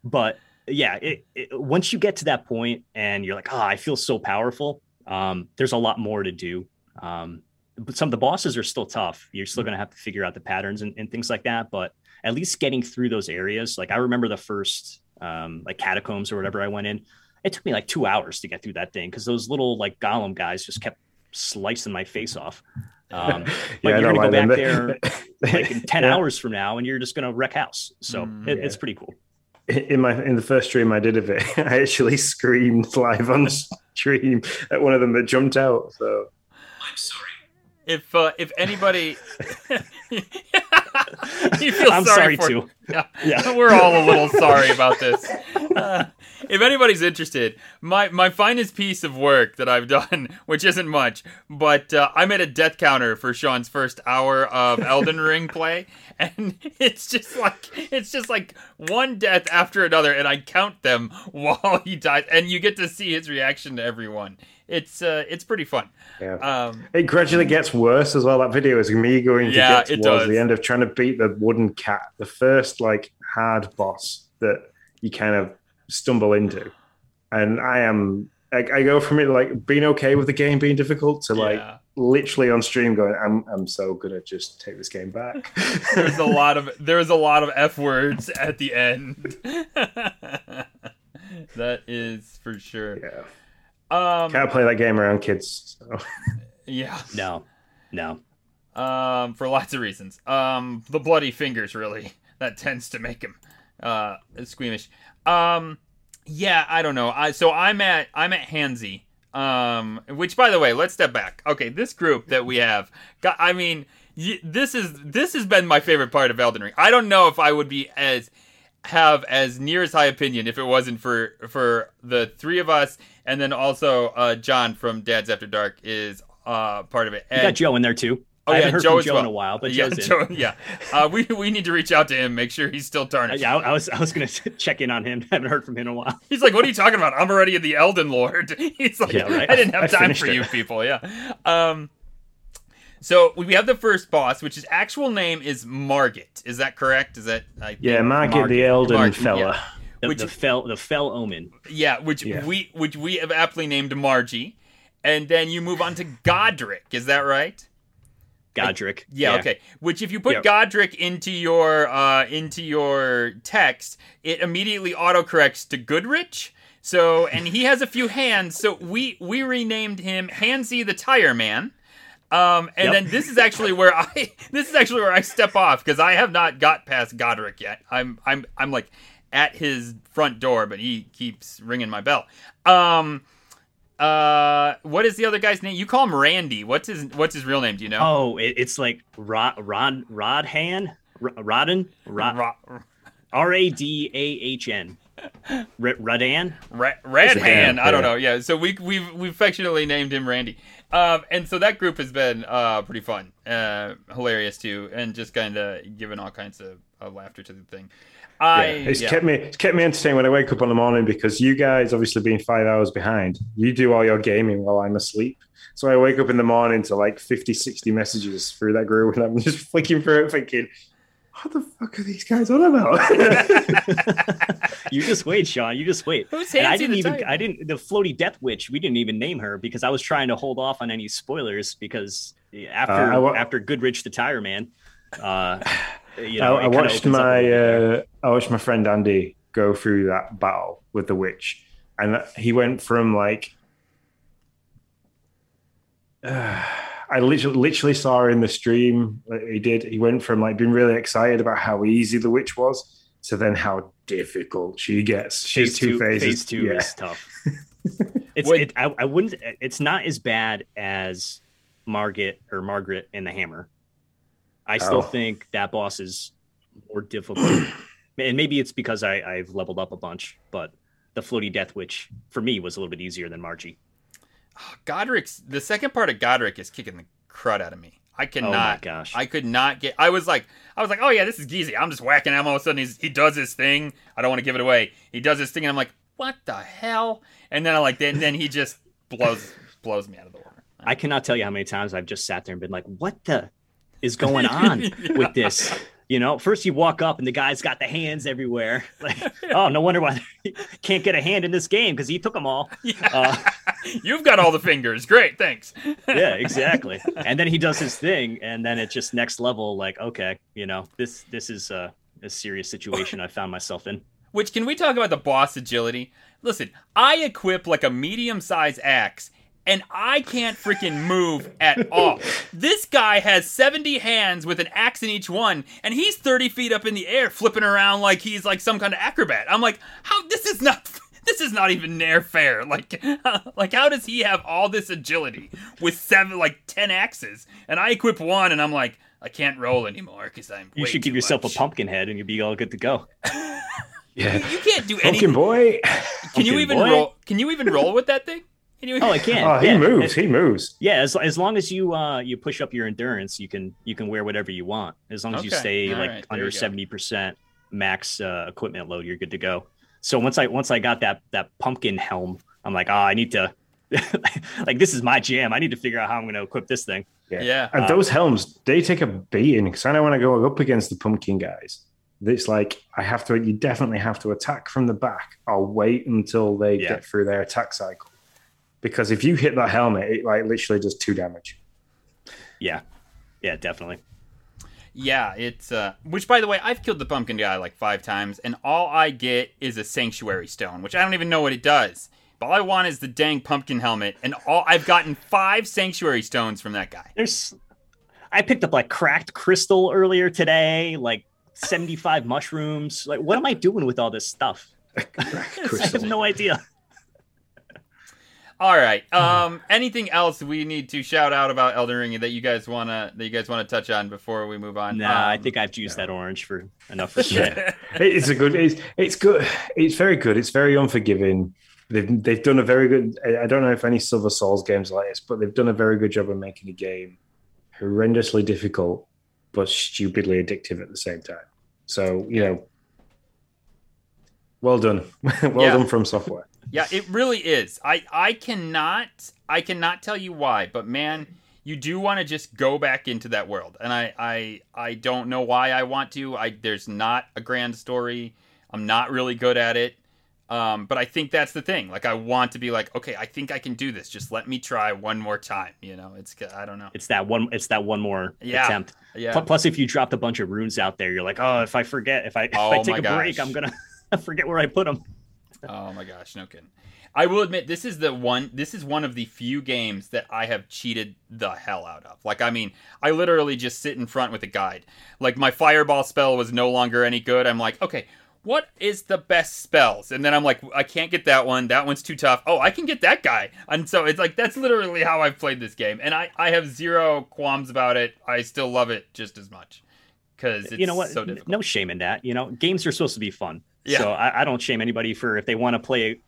but yeah, it, it, once you get to that point and you're like, oh, I feel so powerful. Um, there's a lot more to do. Um, but some of the bosses are still tough. You're still going to have to figure out the patterns and, and things like that. But at least getting through those areas, like I remember the first um, like catacombs or whatever I went in, it took me like two hours to get through that thing because those little like golem guys just kept slicing my face off. Um, but Yeah, I you're gonna go back there like in 10 Yeah. hours from now and you're just gonna wreck house. So Mm, it, yeah. it's pretty cool. in my in the first stream I did of it, I actually screamed live on stream at one of them that jumped out. So I'm sorry. If uh, if anybody, you feel I'm sorry, sorry, for too. Yeah. Yeah. We're all a little sorry about this. Uh, if anybody's interested, my my finest piece of work that I've done, which isn't much, but uh, I made a death counter for Sean's first hour of Elden Ring play, and it's just like it's just like one death after another, and I count them while he dies, and you get to see his reaction to everyone. It's uh, it's pretty fun. yeah. Um, It gradually gets worse as well. That video is me going to Yeah, get towards the end of trying to beat the wooden cat, the first like hard boss that you kind of stumble into. And I am I, I go from it like being okay with the game being difficult to like Yeah. literally on stream going, I'm I'm so gonna just take this game back. There's a lot of there's a lot of f words at the end. that is for sure. yeah. Um, Can't play that game around kids. So. yeah. No, no. Um, for lots of reasons. Um, the bloody fingers really that tends to make him uh squeamish. Um, yeah, I don't know. I so I'm at I'm at Hansy. Um, which by the way, let's step back. Okay, this group that we have got. I mean, y- this is this has been my favorite part of Elden Ring. I don't know if I would be as have as near as high opinion if it wasn't for for the three of us and then also uh John from Dad's After Dark is uh part of it. You got Joe in there too. Oh, I yeah, haven't heard Joe from Joe well. in a while, but yeah, Joe's in. Joe, yeah. Uh, we we need to reach out to him, make sure he's still tarnished. Yeah, I, I was I was gonna check in on him. I haven't heard from him in a while. He's like, "What are you talking about? I'm already in the Elden Lord." He's like, Yeah, right. "I didn't have I time for it. you people." Yeah. Um. So we have the first boss, which his actual name is Margit. Is that correct? Is that I think- Yeah, Market the Elden Margit, fella. yeah. The, Which- the fell the fell omen. Yeah, which Yeah. we which we have aptly named Margie, and then you move on to Godric. Is that right? Godric. Yeah, okay. Which if you put Yep. Godric into your uh into your text, it immediately autocorrects to Goodrich. So and he has a few hands, so we we renamed him Hansy the Tire Man. Um and Yep. then this is actually where I this is actually where I step off because I have not got past Godric yet. I'm I'm I'm like at his front door, but he keeps ringing my bell. Um uh what is the other guy's name? You call him Randy. What's his what's his real name? Do you know? Oh, it, it's like Rod Rod Rodhan R- Rodden Rod Ra- R A D A H N R- Rodan. Ra- Red It's a Hand. hand, I don't know. Yeah. So we we've we affectionately named him Randy. Um, and so that group has been uh pretty fun, uh, hilarious too, and just kind of giving all kinds of, of laughter to the thing. I Yeah, it's yeah. kept me it's kept me entertained when I wake up in the morning because you guys obviously being five hours behind, you do all your gaming while I'm asleep. So I wake up in the morning to like 50, 60 messages through that group and I'm just flicking through it thinking, what the fuck are these guys on about? You just wait, Sean. You just wait. Who's And I didn't the even. Tiger? I didn't. The floaty death witch. We didn't even name her because I was trying to hold off on any spoilers because after Uh, I wa- after Goodrich the Tire Man, uh, you I, know, I it kinda watched opens up a my uh, I watched my friend Andy go through that battle with the witch, and he went from like I literally literally saw in the stream. that He did. He went from like being really excited about how easy the witch was to then how difficult she gets. She's phase two two. phases. Phase two yeah. is tough. it's. It, I, I wouldn't. It's not as bad as Margaret or Margaret and the Hammer. I still Oh. think that boss is more difficult, and maybe it's because I, I've leveled up a bunch. But the floaty death witch for me was a little bit easier than Margie. Ah, Godric's the second part of Godric is kicking the crud out of me. I Oh my cannot. gosh! I could not get. I was like, I was like, oh yeah, this is easy. I'm just whacking him. All of a sudden, he's, he does his thing. I don't want to give it away. He does his thing, and I'm like, what the hell? And then I like, then then he just blows blows me out of the water. I cannot tell you how many times I've just sat there and been like, "What the is going on with this?" You know, first you walk up and the guy's got the hands everywhere. Like, oh, no wonder why he can't get a hand in this game because he took them all. Uh, You've got all the fingers. Great, thanks. yeah, exactly. And then he does his thing, and then it's just next level. Like, okay, you know, this this is a, a serious situation I found myself in. Which can we talk about the boss agility? Listen, I equip like a medium sized axe and I can't freaking move at all. this guy has 70 hands with an axe in each one and he's 30 feet up in the air flipping around like he's like some kind of acrobat. I'm like, how this is not this is not even near fair. Like like how does he have all this agility with seven like 10 axes and I equip one and I'm like I can't roll anymore because I'm. You way should give yourself much. a pumpkin head, and you'll be all good to go. Yeah. You can't do Pumpkin anything. boy. Can you even boy. roll? Can you even roll with that thing? Can you? Oh, I can. Oh, he yeah. moves. He moves. Yeah, as, as long as you uh you push up your endurance, you can you can wear whatever you want. As long as you stay All like right, under seventy percent max uh, equipment load, you're good to go. So once I once I got that that pumpkin helm, I'm like, oh, I need to like this is my jam. I need to figure out how I'm going to equip this thing. Yeah. And Uh, those helms, they take a beating because I know when I go up against the pumpkin guys, It's like I have to. You definitely have to attack from the back. I'll wait until they Yeah. get through their attack cycle, because if you hit that helmet, it like literally does two damage. Yeah, yeah, definitely. Yeah, it's uh which by the way, I've killed the pumpkin guy like 5 times and all I get is a sanctuary stone, which I don't even know what it does. But all I want is the dang pumpkin helmet and all I've gotten 5 sanctuary stones from that guy. There's, I picked up like cracked crystal earlier today, like 75 mushrooms. Like, what am I doing with all this stuff? I have no idea. All right. Um anything else we need to shout out about Elden Ring that you guys want to that you guys want to touch on before we move on? Nah, I Um, think I've juiced that orange for enough for today. it's a good. It's it's good. It's very good. It's very unforgiving. They've they've done a very good. I I don't know if any Silver Souls games like this, but they've done a very good job of making a game horrendously difficult but stupidly addictive at the same time. So you know, well done, well Yeah. done FromSoftware. Yeah, it really is. I I cannot I cannot tell you why, but man, you do want to just go back into that world. And I I I don't know why I want to. I there's not a grand story. I'm not really good at it. Um, but I think that's the thing. Like I want to be like, okay, I think I can do this. Just let me try one more time. You know, it's I don't know. It's that one. It's that one more Yeah. attempt. Yeah. Plus, if you dropped a bunch of runes out there, you're like, oh, if I forget, if I if Oh I take a break. I'm gonna forget where I put them. Oh my gosh, no kidding. I will admit this is the one this is one of the few games that I have cheated the hell out of. Like I mean, I literally just sit in front with a guide. Like my fireball spell was no longer any good. I'm like, "Okay, what is the best spells?" And then I'm like, "I can't get that one. That one's too tough. Oh, I can get that guy." And so it's like that's literally how I've played this game. And I I have zero qualms about it. I still love it just as much it's you know what? so no shame in that. You know, games are supposed to be fun. Yeah. So I, I don't shame anybody for if they want to play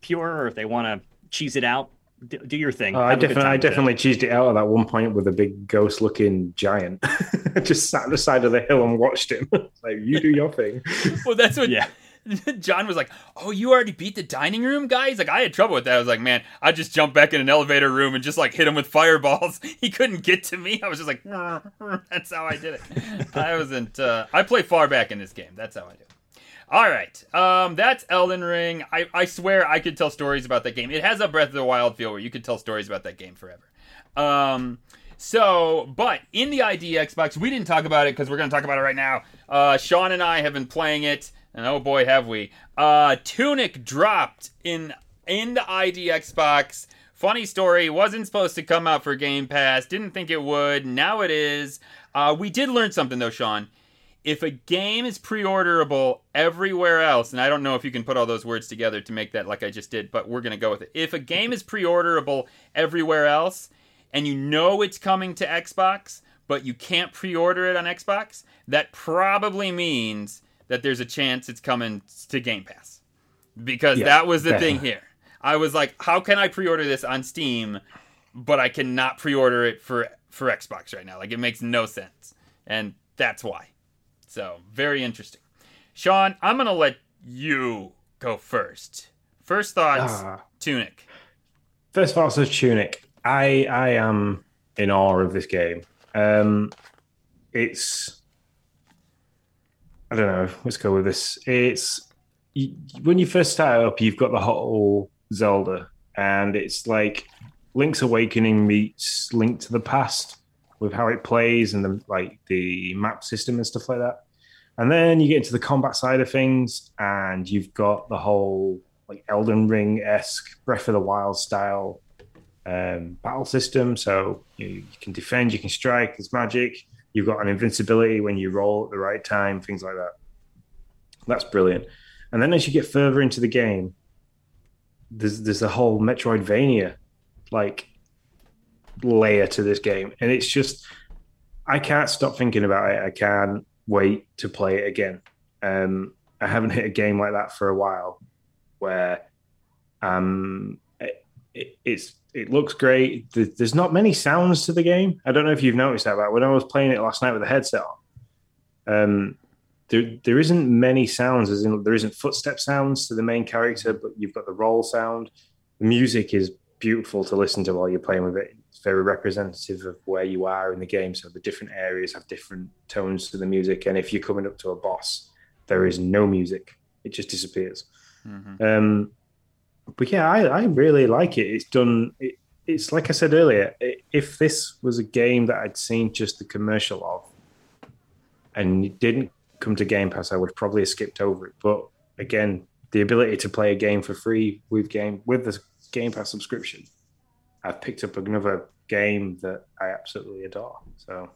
pure or if they want to cheese it out. D- do your thing. Oh, I Have a good definitely, I with it. definitely cheesed it out at that one point with a big ghost-looking giant. Just sat on the side of the hill and watched him. like, you do your thing. Well, that's what Yeah. John was like, "Oh, you already beat the dining room guy." He's like, "I had trouble with that." I was like, "Man, I just jumped back in an elevator room and just like hit him with fireballs. He couldn't get to me. I was just like, that's how I did it. I wasn't. Uh, I play far back in this game. That's how I do. All right, um, that's Elden Ring. I, I swear I could tell stories about that game. It has a Breath of the Wild feel where you could tell stories about that game forever. Um, so, but in the ID Xbox, we didn't talk about it because we're going to talk about it right now. Uh, Sean and I have been playing it, and oh boy, have we! Uh, Tunic dropped in in the ID Xbox. Funny story, wasn't supposed to come out for Game Pass. Didn't think it would. Now it is. Uh, we did learn something though, Sean. If a game is pre-orderable everywhere else, and I don't know if you can put all those words together to make that like I just did, but we're gonna go with it. If a game is pre-orderable everywhere else, and you know it's coming to Xbox, but you can't pre-order it on Xbox, that probably means that there's a chance it's coming to Game Pass. Because Yeah, that was the thing here. I was like, how can I pre-order this on Steam, but I cannot pre-order it for for Xbox right now? Like it makes no sense. And that's why. So, very interesting. Sean, I'm going to let you go first. First thoughts, Ah. Tunic. First thoughts of Tunic. I I am in awe of this game. Um, it's I don't know. Let's go with this. It's you, when you first start up, you've got the whole Zelda, and it's like Link's Awakening meets Link to the Past with how it plays and the like the map system and stuff like that. And then you get into the combat side of things, and you've got the whole like Elden Ring esque Breath of the Wild style um, battle system. So you, you can defend, you can strike. There's magic. You've got an invincibility when you roll at the right time, things like that. That's brilliant. And then as you get further into the game, there's there's a whole Metroidvania like layer to this game, and it's just I can't stop thinking about it. I can't wait to play it again. Um, I haven't hit a game like that for a while, where um, it, it, it's it looks great. There's not many sounds to the game. I don't know if you've noticed that, but when I was playing it last night with a headset on, um, there there isn't many sounds. As in, there isn't footstep sounds to the main character, but you've got the roll sound. The music is beautiful to listen to while you're playing with it. It's very representative of where you are in the game. So the different areas have different tones to the music, and if you're coming up to a boss, there is no music; it just disappears. Mhm. Um, but yeah, I, I really like it. It's done. It, it's like I said earlier. i if this was a game that I'd seen just the commercial of, and it didn't come to Game Pass, I would probably have skipped over it. But again, the ability to play a game for free with game with the Game Pass subscription, I've picked up another game that I absolutely adore. So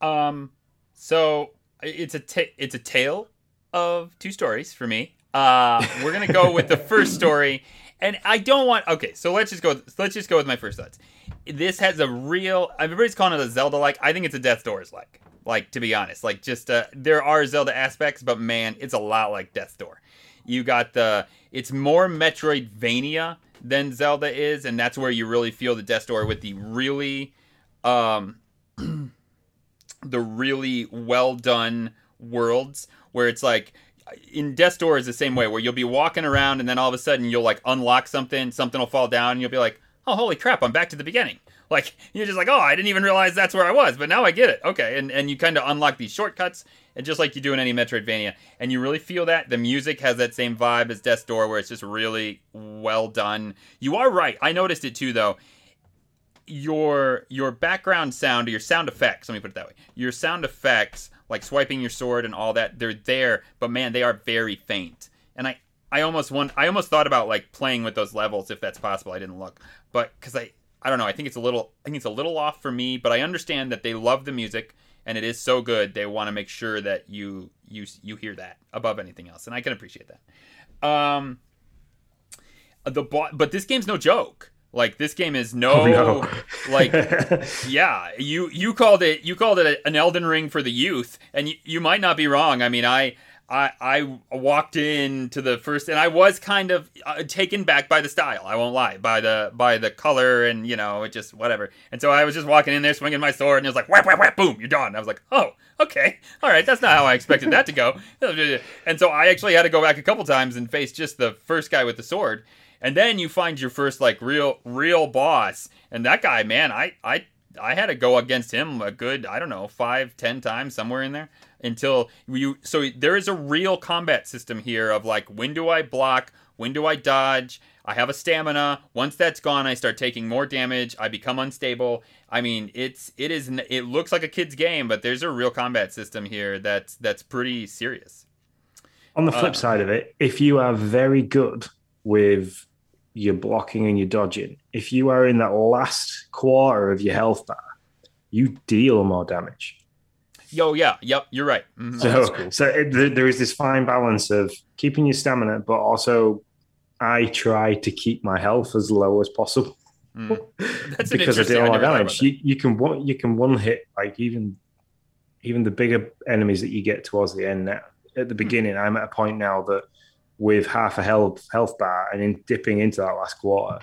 Um, so it's a ta- it's a tale of two stories for me. Uh, we're gonna go with the first story, and I don't want. Okay, so let's just go. Let's just go with my first thoughts. This has a real. Everybody's calling it a Zelda like. I think it's a Death Doors like. Like to be honest, like just uh, there are Zelda aspects, but man, it's a lot like Death Door. You got the. It's more Metroidvania than Zelda is, and that's where you really feel the Death Door with the really. Um, the really well done worlds where it's like in Death Door is the same way where you'll be walking around and then all of a sudden you'll like unlock something, something will fall down, and you'll be like, oh holy crap, I'm back to the beginning. Like you're just like, oh, I didn't even realize that's where I was, but now I get it. Okay, and and you kind of unlock these shortcuts, and just like you do in any Metroidvania, and you really feel that the music has that same vibe as Death's Door, where it's just really well done. You are right. I noticed it too, though. Your your background sound your sound effects let me put it that way. Your sound effects like swiping your sword and all that they're there but man they are very faint. And i i almost want i almost thought about like playing with those levels if that's possible. I didn't look. But because i i don't know. I think it's a little i think it's a little off for me but i understand that they love the music and it is so good they want to make sure that you you you hear that above anything else and i can appreciate that. Um the bo- but this game's no joke. Like this game is no, Oh, no. like yeah you you called it you called it an elden ring for the youth and you, you might not be wrong. I mean i I, I walked into the first and I was kind of uh, taken back by the style. I won't lie by the by the color and you know it just whatever. And so I was just walking in there swinging my sword and it was like whap whap whap boom you're done. I was like oh okay all right that's not how I expected that to go. And so I actually had to go back a couple times and face just the first guy with the sword. And then you find your first like real real boss and that guy man I I I had to go against him a good I don't know five ten times somewhere in there until you so there is a real combat system here of like when do I block? When do I dodge? I have a stamina. Once that's gone I start taking more damage. I become unstable. I mean it's it is it looks like a kid's game but there's a real combat system here that's that's pretty serious. On the flip Uh, side of it, if you are very good with your blocking and your dodging, if you are in that last quarter of your health bar, you deal more damage. Yo yeah yep you're right Mhm. So, so it, there, there is this fine balance of keeping your stamina, but also I try to keep my health as low as possible Mm. That's an because I interesting- deal I a lot of damage. You, you can one you can one hit like even even the bigger enemies that you get towards the end. Now, at the Hmm. beginning, I'm at a point now that with half a health health bar and in dipping into that last quarter,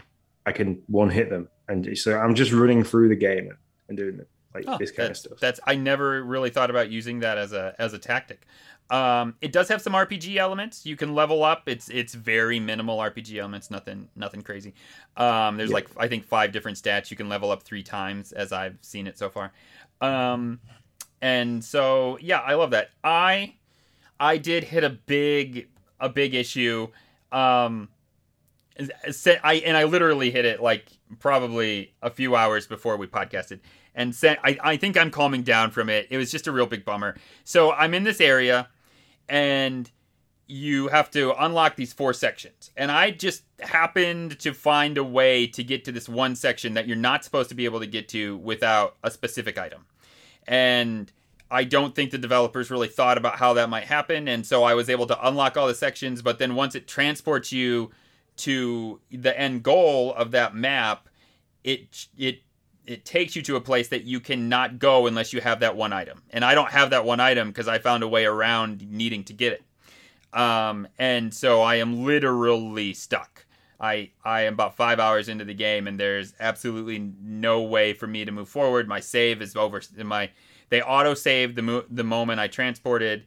I can one hit them, and so I'm just running through the game and, and doing like Oh, this kind of stuff. That's I never really thought about using that as a as a tactic. Um, it does have some RPG elements. You can level up. It's it's very minimal RPG elements. Nothing nothing crazy. Um, there's Yeah. like I think five different stats. You can level up three times as I've seen it so far. Um, and so yeah, I love that. I I did hit a big a big issue. Um, I and I literally hit it like probably a few hours before we podcasted, and said I I think I'm calming down from it. It was just a real big bummer. So I'm in this area, and you have to unlock these four sections, and I just happened to find a way to get to this one section that you're not supposed to be able to get to without a specific item, and. I don't think the developers really thought about how that might happen, and so I was able to unlock all the sections. But then once it transports you to the end goal of that map, it it it takes you to a place that you cannot go unless you have that one item. And I don't have that one item because I found a way around needing to get it. Um, and so I am literally stuck. I I am about five hours into the game, and there's absolutely no way for me to move forward. My save is over. My they auto saved the mo- the moment I transported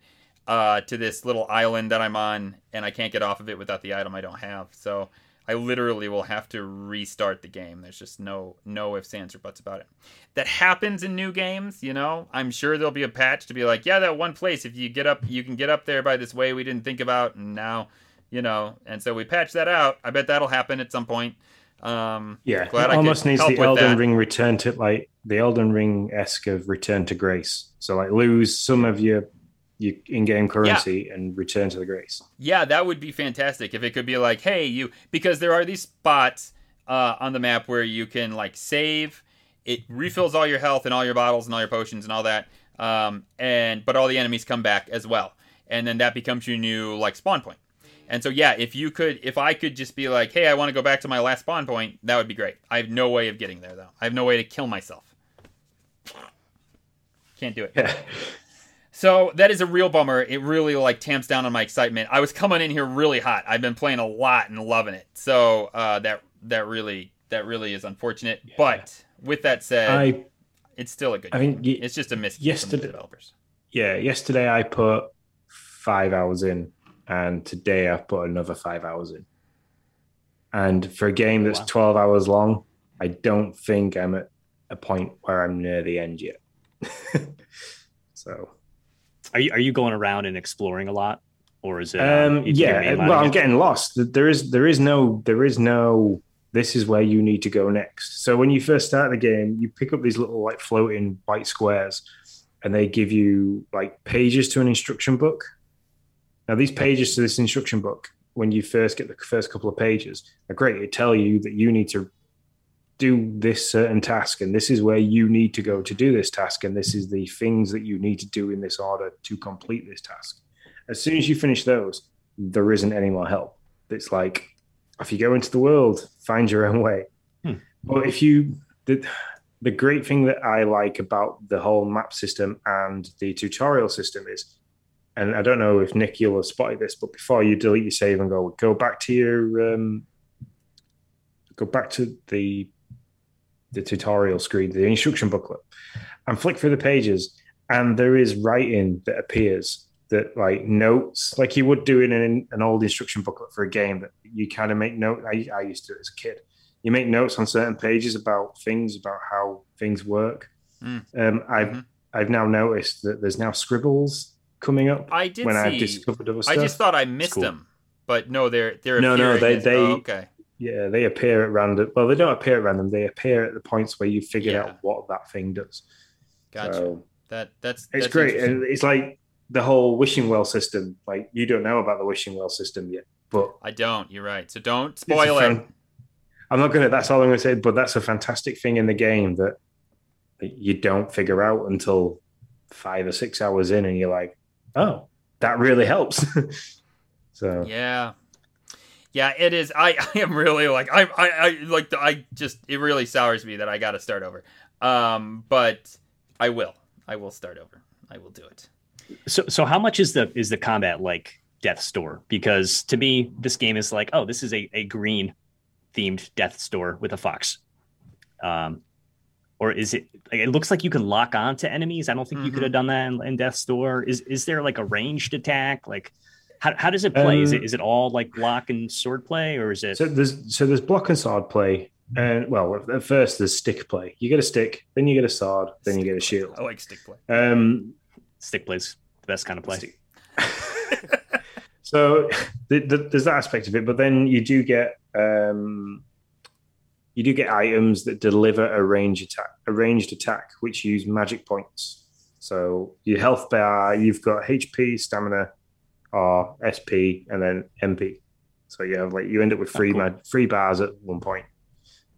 uh, to this little island that I'm on, and I can't get off of it without the item I don't have. So I literally will have to restart the game. There's just no no ifs, ands, or buts about it. That happens in new games, you know. I'm sure there'll be a patch to be like, yeah, that one place, if you get up, you can get up there by this way we didn't think about, and now, you know, and so we patch that out. I bet that'll happen at some point. Um, Yeah, glad almost needs the Elden that. Ring return to like the Elden Ring esque of return to grace. So like lose some of your your in-game currency and return to the grace. Yeah, that would be fantastic if it could be like, hey, you because there are these spots uh, on the map where you can like save. It refills all your health and all your bottles and all your potions and all that. Um, and but all the enemies come back as well, and then that becomes your new like spawn point. And so yeah, if you could, if I could just be like, hey, I want to go back to my last spawn point, that would be great. I have no way of getting there though. I have no way to kill myself. Can't do it. Yeah. So that is a real bummer. It really like tamps down on my excitement. I was coming in here really hot. I've been playing a lot and loving it. So uh, that that really that really is unfortunate. But with that said, I it's still a good. I game. think y- it's just a miss from yesterday- the developers. yeah, yesterday I put five hours in, and today I've put another five hours in. And for a game that's Wow. 12 hours long, I don't think I'm at a point where I'm near the end yet. so, Are you are you going around and exploring a lot, or is it? um, keep your yeah, well, I'm getting lost. There is, there is no, there is no. This is where you need to go next. So when you first start the game, you pick up these little like floating white squares, and they give you like pages to an instruction book. Now, these pages to this instruction book, when you first get the first couple of pages, are great. They tell you that you need to do this certain task, and this is where you need to go to do this task, and this is the things that you need to do in this order to complete this task. As soon as you finish those, there isn't any more help. It's like, if you go into the world, find your own way. Hmm. But if you, the, the great thing that I like about the whole map system and the tutorial system is, and I don't know if Nick you'll have spotted this, but before you delete your save and go go back to your um, go back to the the tutorial screen, the instruction booklet, and flick through the pages, and there is writing that appears that like notes, like you would do in an, an old instruction booklet for a game that you kind of make note. I, I used to do it as a kid. You make notes on certain pages about things, about how things work. Mm. Um, I've Mhm. I've now noticed that there's now scribbles coming up I did when see. I've discovered other I just thought I missed cool. them, but no, they're they're No, no, they- as- they- oh, okay. Yeah, they appear at random. Well, they don't appear at random. They appear at the points where you figure Yeah. out what that thing does. Gotcha. So that that's it's that's great, and it's like the whole wishing well system. Like you don't know about the wishing well system yet, but I don't. You're right. So don't spoil it. I'm not gonna. That's all I'm gonna say. But that's a fantastic thing in the game that that you don't figure out until five or six hours in, and you're like, oh, that really helps. so Yeah. Yeah, it is. I, I am really like I, I I like the, I just it really sours me that I got to start over. Um, but I will. I will start over. I will do it. So so how much is the is the combat like Death's Door? Because to me, this game is like, oh, this is a, a green themed Death's Door with a fox. Um or is it like it looks like you can lock on to enemies? I don't think you could Mhm. have done that in, in Death's Door. Is is there like a ranged attack? Like how, how does it play? is Um, it is it all like block and sword play or is it So there's so there's block and sword play, and well, at first there's stick play. You get a stick, then you get a sword, then you get a shield. I like stick play. Um, stick plays the best kind of play? so th- th- there's that aspect of it, but then you do get um, you do get items that deliver a range attack, a ranged attack, which use magic points. So your health bar, you've got HP, stamina, or SP, and then MP. So you have like you end up with Oh, three cool. mag- three bars at one point.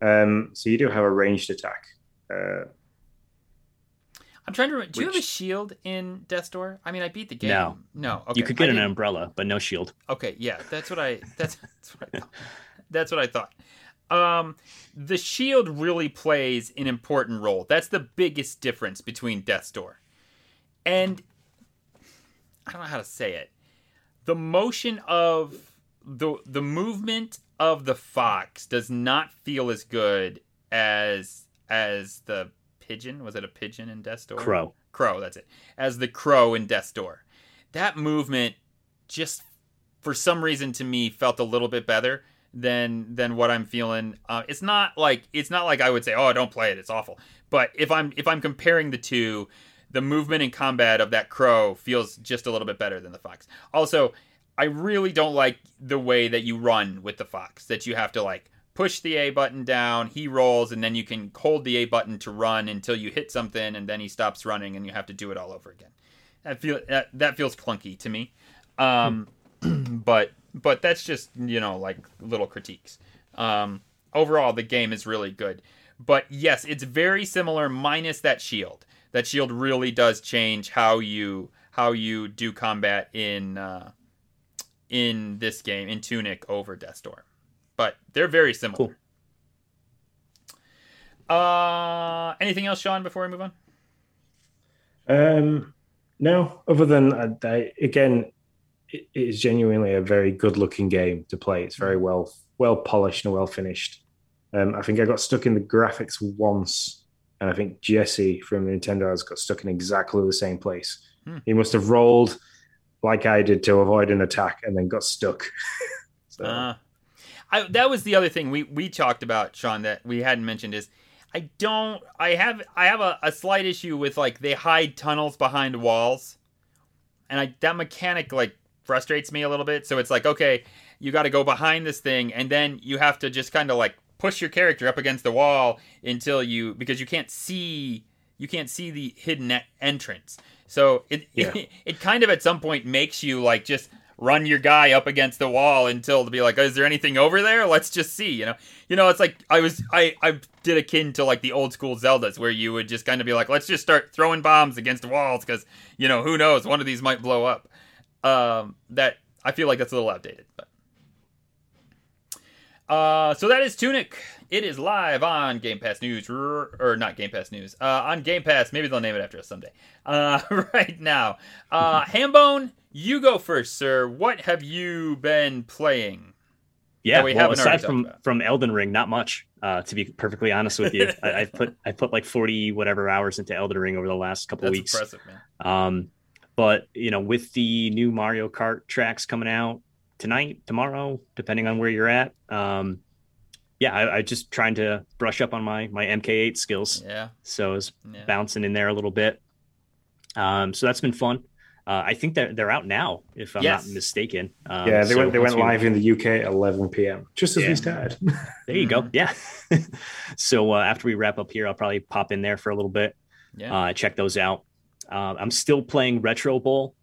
Um, so you do have a ranged attack. Uh, I'm trying to remember. Do you have a shield in Death Door? I mean, I beat the game. No. No. Okay. You could get I an didn't- umbrella, but no shield. Okay, yeah, that's what I that's, that's what I thought. That's what I thought. Um, the shield really plays an important role. That's the biggest difference between Death Door. And I don't know how to say it. The motion of the the movement of the fox does not feel as good as as the pigeon. Was it a pigeon in Death's Door? Crow. Crow, that's it. As the crow in Death's Door. That movement just for some reason to me felt a little bit better than than what I'm feeling. Uh, it's not like it's not like I would say, oh, don't play it, it's awful. But if I'm if I'm comparing the two, the movement and combat of that crow feels just a little bit better than the fox. Also, I really don't like the way that you run with the fox. That you have to like push the A button down, he rolls, and then you can hold the A button to run until you hit something, and then he stops running, and you have to do it all over again. That feel that, that feels clunky to me. Um, but but that's just you know like little critiques. Um, overall, the game is really good. But yes, it's very similar, minus that shield. That shield really does change how you how you do combat in uh, in this game in Tunic over Death's Door but they're very similar. Cool. Uh, anything else, Sean? Before we move on. Um, no. Other than uh, I, again, it is genuinely a very good-looking game to play. It's very well well polished and well finished. Um, I think I got stuck in the graphics once, and I think Jesse from Nintendo has got stuck in exactly the same place. Hmm. He must have rolled like I did to avoid an attack, and then got stuck. so. Uh, I, that was the other thing we we talked about, Sean, that we hadn't mentioned is I don't I have I have a, a slight issue with like they hide tunnels behind walls. And I that mechanic like frustrates me a little bit. So it's like, okay, you gotta go behind this thing and then you have to just kinda like push your character up against the wall until you because you can't see you can't see the hidden entrance. So it, yeah. it it kind of at some point makes you like just run your guy up against the wall until to be like, is there anything over there? Let's just see. You know, you know, it's like I was I I did akin to like the old school Zeldas where you would just kind of be like, let's just start throwing bombs against walls because you know who knows one of these might blow up. Um, that I feel like that's a little outdated, but. Uh, so that is Tunic. It is live on Game Pass News, or not Game Pass News, uh, on Game Pass. Maybe they'll name it after us someday. Uh, right now, uh, Hambone, you go first, sir. What have you been playing? Yeah, we well, aside from from Elden Ring, not much. Uh, to be perfectly honest with you, I, have put I put like forty whatever hours into Elden Ring over the last couple That's weeks. Impressive, man. Um, but you know, with the new Mario Kart tracks coming out tonight, tomorrow, depending on where you're at, um, yeah, I, I just trying to brush up on my my MK8 skills. Yeah. So I was yeah. bouncing in there a little bit. Um, so that's been fun. Uh, I think they're they're out now, if I'm yes. not mistaken. Um, yeah, they so went they went live in the UK at 11 p.m. just as yeah. we started. there you go. Yeah. so uh, after we wrap up here, I'll probably pop in there for a little bit. Yeah. Uh, check those out. Uh, I'm still playing Retro Bowl.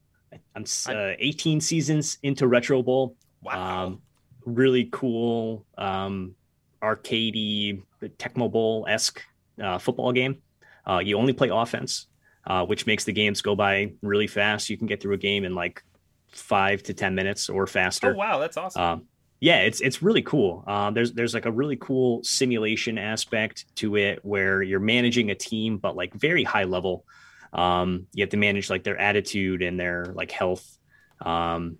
I'm uh, 18 seasons into Retro Bowl. Wow. Um, really cool, um, arcadey, Tecmo Bowl esque uh, football game. you only play offense uh, which makes the games go by really fast. You can get through a game in like five to ten minutes or faster. Oh wow, that's awesome. Um, yeah, it's it's really cool. Um, there's there's like a really cool simulation aspect to it where you're managing a team, but like very high level. Um, you have to manage like their attitude and their like health, um,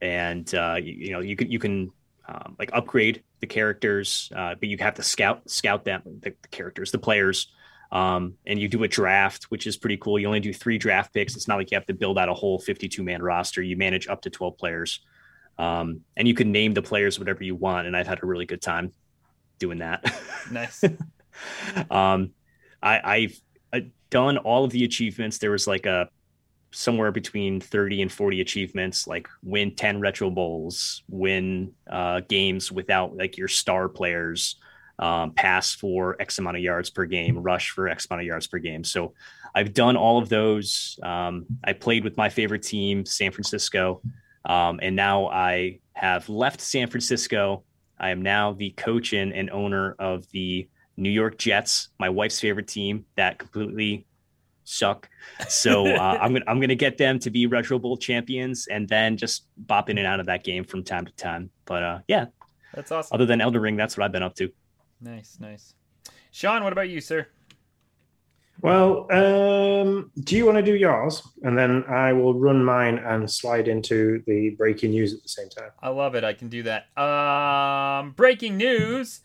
and uh, you, you, know you can you can um, like upgrade the characters, uh, but you have to scout scout them the, the characters, the players um, and you do a draft, which is pretty cool. You only do three draft picks. It's not like you have to build out a whole 52 man roster. You manage up to 12 players. Um, and you can name the players whatever you want. And I've had a really good time doing that. Nice. um, I, I've done all of the achievements. There was like a somewhere between 30 and 40 achievements, like win 10 retro bowls, win uh, games without like your star players, um, pass for X amount of yards per game, rush for X amount of yards per game. So I've done all of those. Um, I played with my favorite team, San Francisco, um, and now I have left San Francisco. I am now the coach and, and owner of the New York Jets, my wife's favorite team that completely suck. So uh, I'm gonna I'm gonna get them to be Retro Bowl champions, and then just bop in and out of that game from time to time. But uh, yeah, that's awesome. Other than Elden Ring, that's what I've been up to. Nice, nice. Sean, what about you, sir? Well, um, do you want to do yours? And then I will run mine and slide into the breaking news at the same time. I love it. I can do that. Um, breaking news.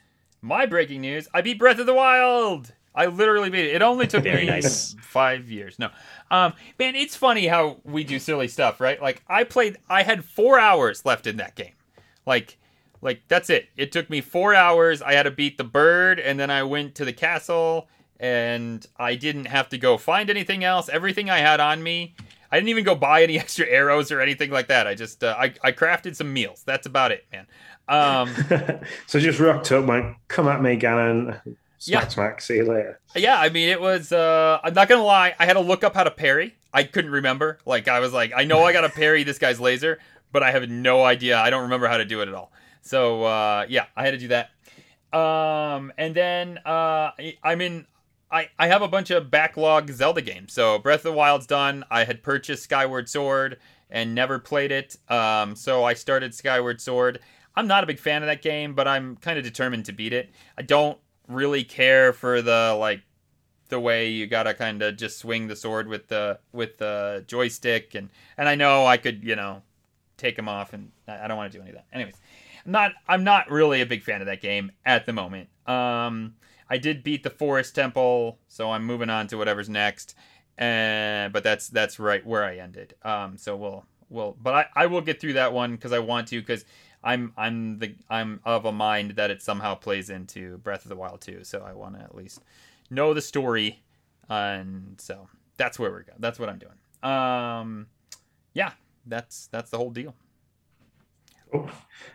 My breaking news. I beat Breath of the Wild. I literally beat it. It only took Very me nice. five years. No, um, man, it's funny how we do silly stuff, right? Like I played. I had four hours left in that game. Like Like that's it. It took me four hours. I had to beat the bird, and then I went to the castle, and I didn't have to go find anything else. Everything I had on me. I didn't even go buy any extra arrows or anything like that. I just uh, I, I crafted some meals. That's about it, man. Um, so just rocked up, went, "Come at me, Ganon." Smack, yeah. smack. See you later. Yeah, I mean, it was. uh I'm not gonna lie. I had to look up how to parry. I couldn't remember. Like, I was like, I know I got to parry this guy's laser, but I have no idea. I don't remember how to do it at all. So uh, yeah, I had to do that. Um, and then uh, I'm in. I, I have a bunch of backlog Zelda games. So Breath of the Wild's done. I had purchased Skyward Sword and never played it. Um, so I started Skyward Sword. I'm not a big fan of that game, but I'm kind of determined to beat it. I don't really care for the like the way you gotta kind of just swing the sword with the with the joystick and and I know I could you know take them off and I don't want to do any of that. Anyways, I'm not I'm not really a big fan of that game at the moment. Um, I did beat the Forest Temple, so I'm moving on to whatever's next. And but that's that's right where I ended. Um, so we'll we'll but I, I will get through that one because I want to because I'm I'm the I'm of a mind that it somehow plays into Breath of the Wild too. So I want to at least know the story, and so that's where we're going. That's what I'm doing. Um, yeah, that's that's the whole deal.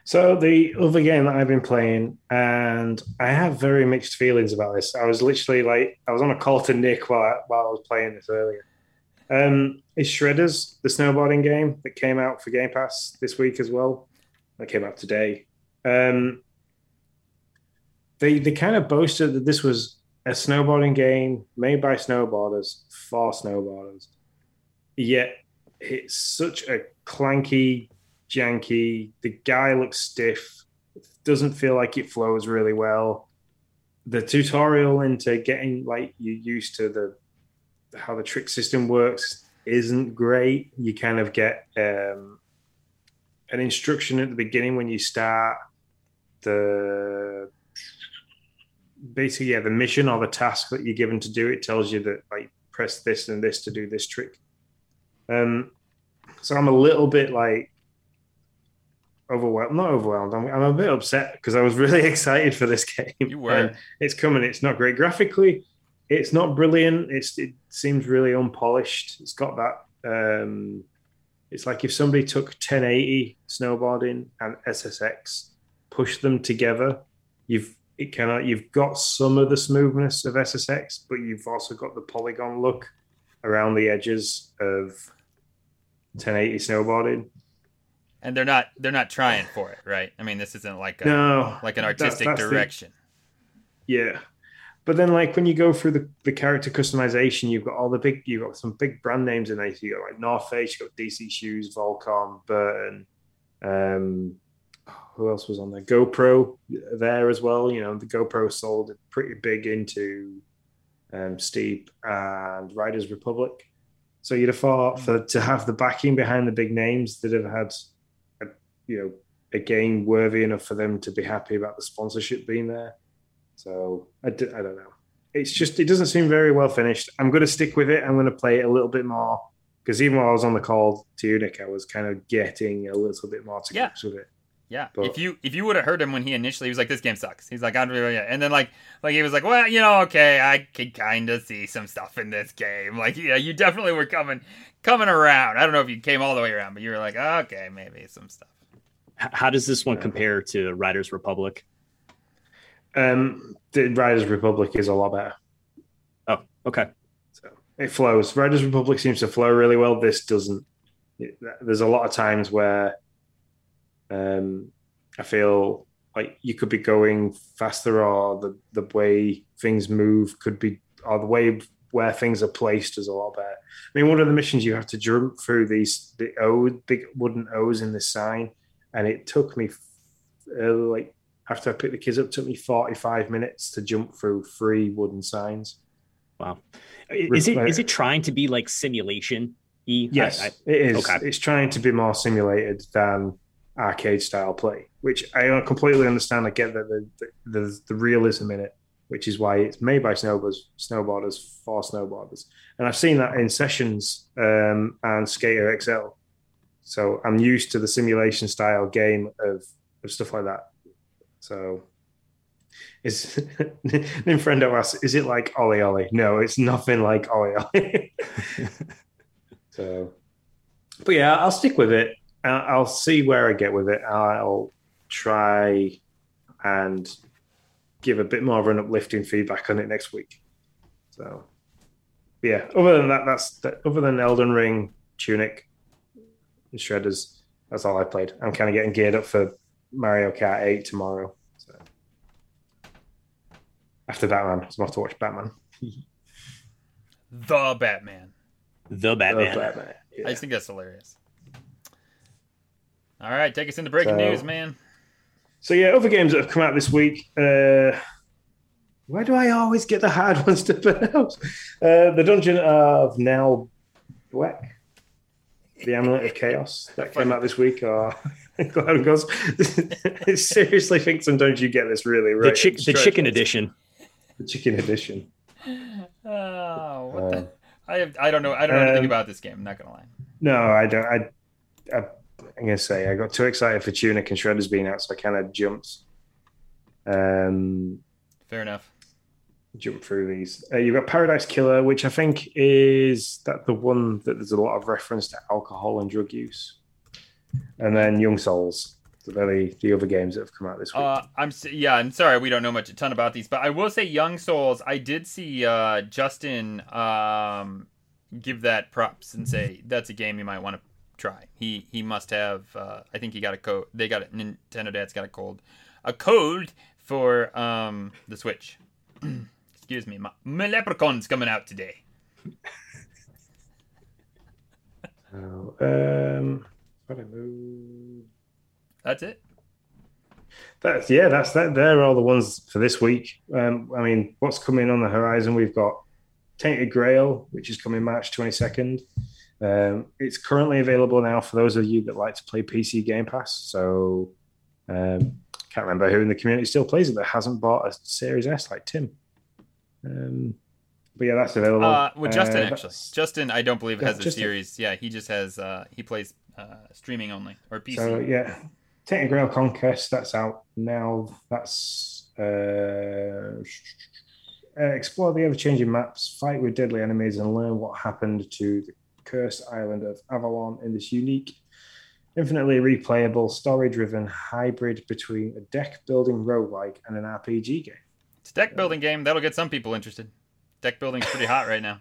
So the other game that I've been playing, and I have very mixed feelings about this. I was literally like, I was on a call to Nick while, while I was playing this earlier. Um, is Shredders the snowboarding game that came out for Game Pass this week as well? That came out today. Um, they they kind of boasted that this was a snowboarding game made by snowboarders for snowboarders. Yet it's such a clanky, janky. The guy looks stiff. Doesn't feel like it flows really well. The tutorial into getting like you used to the how the trick system works isn't great. You kind of get um, an instruction at the beginning when you start the basically yeah the mission or the task that you're given to do. It tells you that like press this and this to do this trick. Um so i'm a little bit like overwhelmed not overwhelmed. I'm, I'm a bit upset because i was really excited for this game. You were. It's coming. It's not great graphically. It's not brilliant. It's it seems really unpolished. It's got that um it's like if somebody took 1080 snowboarding and SSX, pushed them together, you've it cannot you've got some of the smoothness of SSX, but you've also got the polygon look around the edges of 1080 snowboarding. And they're not they're not trying for it, right? I mean, this isn't like a no, like an artistic that's, that's direction. The, yeah, but then, like when you go through the, the character customization, you've got all the big, you've got some big brand names in there. So you got like North Face, you got DC Shoes, Volcom, Burton. Um, who else was on there? GoPro there as well. You know, the GoPro sold pretty big into um, Steep and Riders Republic. So you'd have thought for to have the backing behind the big names that have had, a, you know, a game worthy enough for them to be happy about the sponsorship being there. So I d- I don't know. It's just it doesn't seem very well finished. I'm going to stick with it. I'm going to play it a little bit more because even while I was on the call to Nick, I was kind of getting a little bit more to yeah. with it. Yeah. But, if you if you would have heard him when he initially he was like, "This game sucks." He's like, "I'm really," yeah. and then like like he was like, "Well, you know, okay, I can kind of see some stuff in this game." Like, yeah, you definitely were coming coming around. I don't know if you came all the way around, but you were like, "Okay, maybe some stuff." How does this one compare to Riders Republic? Um, the Riders Republic is a lot better. Oh, okay. So it flows. Riders Republic seems to flow really well. This doesn't. It, there's a lot of times where um, I feel like you could be going faster, or the the way things move could be, or the way where things are placed is a lot better. I mean, one of the missions you have to jump through these the O big wooden O's in the sign, and it took me uh, like after I picked the kids up, it took me 45 minutes to jump through three wooden signs. Wow. Is it is it trying to be like simulation? Yes, I, I, it is. Okay. It's trying to be more simulated than arcade style play, which I completely understand. I get that the, the, the, the realism in it, which is why it's made by snowboarders, snowboarders for snowboarders. And I've seen that in Sessions um, and Skater XL. So I'm used to the simulation style game of, of stuff like that So is Nintendo asks, is it like OlliOlli? No, it's nothing like OlliOlli. so, but yeah, I'll stick with it. Uh, I'll see where I get with it. I'll try and give a bit more of an uplifting feedback on it next week. So, yeah. Other than that, that's other than Elden Ring, Tunic, and Shredders. That's all I played. I'm kind of getting geared up for Mario Kart 8 tomorrow. So after Batman, I'm off to watch Batman. the Batman. The Batman. The Batman. Yeah. I just think that's hilarious. All right, take us into breaking so, news, man. So yeah, other games that have come out this week. Uh, why do I always get the hard ones to pronounce? Uh, the Dungeon of Nal Black, the Amulet of Chaos that came out this week. Or Cloud goes, seriously think sometimes you get this really right. The, the chicken edition. The chicken edition. Oh, what uh, the? I have, I don't know. I don't know um, anything about this game. I'm not gonna lie. No, I don't. I, I I'm gonna say I got too excited for Tunic and Shredders being out, so I kind of jumped. Um, fair enough. Jump through these. Uh, you've got Paradise Killer, which I think is that the one that there's a lot of reference to alcohol and drug use, and then Young Souls. So they're the, the other games that have come out this week. Uh, I'm yeah, I'm sorry we don't know much a ton about these, but I will say Young Souls. I did see uh, Justin um, give that props and say that's a game you might want to try. He he must have. Uh, I think he got a code. They got a Nintendo Dad's got a code, a code for um the Switch. Excuse me, my, my leprechaun's coming out today. oh, um, That's it. That's yeah. That's that. They're all the ones for this week. Um, I mean, what's coming on the horizon? We've got Tainted Grail, which is coming March twenty second. Um, it's currently available now for those of you that like to play PC Game Pass. So, um, can't remember who in the community still plays it that hasn't bought a Series S like Tim. Um, but yeah, that's available. Uh, with Justin, uh, actually, Justin, I don't believe has a Justin. series. Yeah, he just has. Uh, he plays uh, streaming only or PC. So yeah, Tainted Grail Conquest. That's out now. That's uh, uh, explore the ever-changing maps, fight with deadly enemies, and learn what happened to the cursed island of Avalon in this unique, infinitely replayable, story driven hybrid between a deck building roguelike and an RPG game. It's a deck building game. That'll get some people interested. Deck building's pretty hot right now.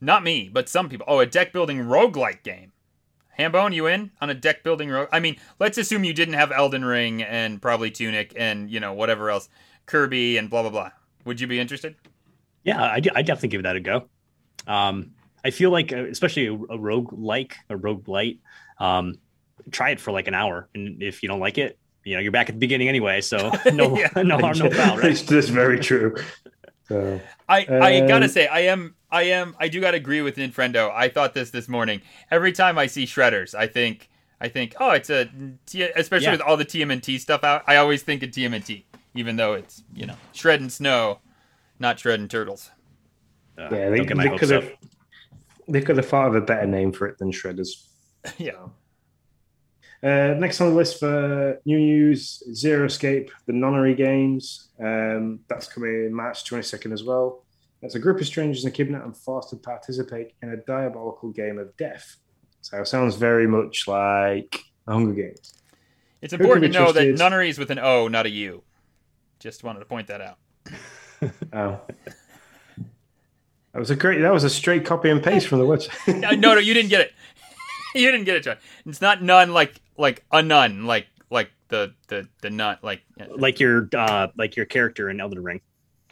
Not me, but some people. Oh, a deck building roguelike game. Hambone, you in on a deck building rogue? I mean, let's assume you didn't have Elden Ring and probably Tunic and, you know, whatever else, Kirby and blah, blah, blah. Would you be interested? Yeah, I, I definitely give that a go. Um, I feel like, uh, especially a, a rogue like a rogue light, um, try it for like an hour, and if you don't like it, you know you're back at the beginning anyway. So no, yeah. no harm, no foul. Right? That's very true. So, I I gotta say I am I am I do gotta agree with Ninfrendo. I thought this this morning. Every time I see shredders, I think I think oh it's a especially yeah. with all the TMNT stuff out. I always think of TMNT, even though it's you know shredding snow, not shredding turtles. Uh, yeah, they, they could have they could have thought of a better name for it than Shredders. yeah. Uh, next on the list for new news, Zero Escape, the Nonary games. Um, that's coming March 22nd as well. As a group of strangers are kidnapped and forced to participate in a diabolical game of death. So it sounds very much like Hunger Games. It's important to know that nunnery is with an O, not a U. Just wanted to point that out. oh. That was a great. That was a straight copy and paste from the website. no, no, you didn't get it. you didn't get it, John. It's not none like like a nun, like like the the the nun, like like your uh like your character in Elden Ring,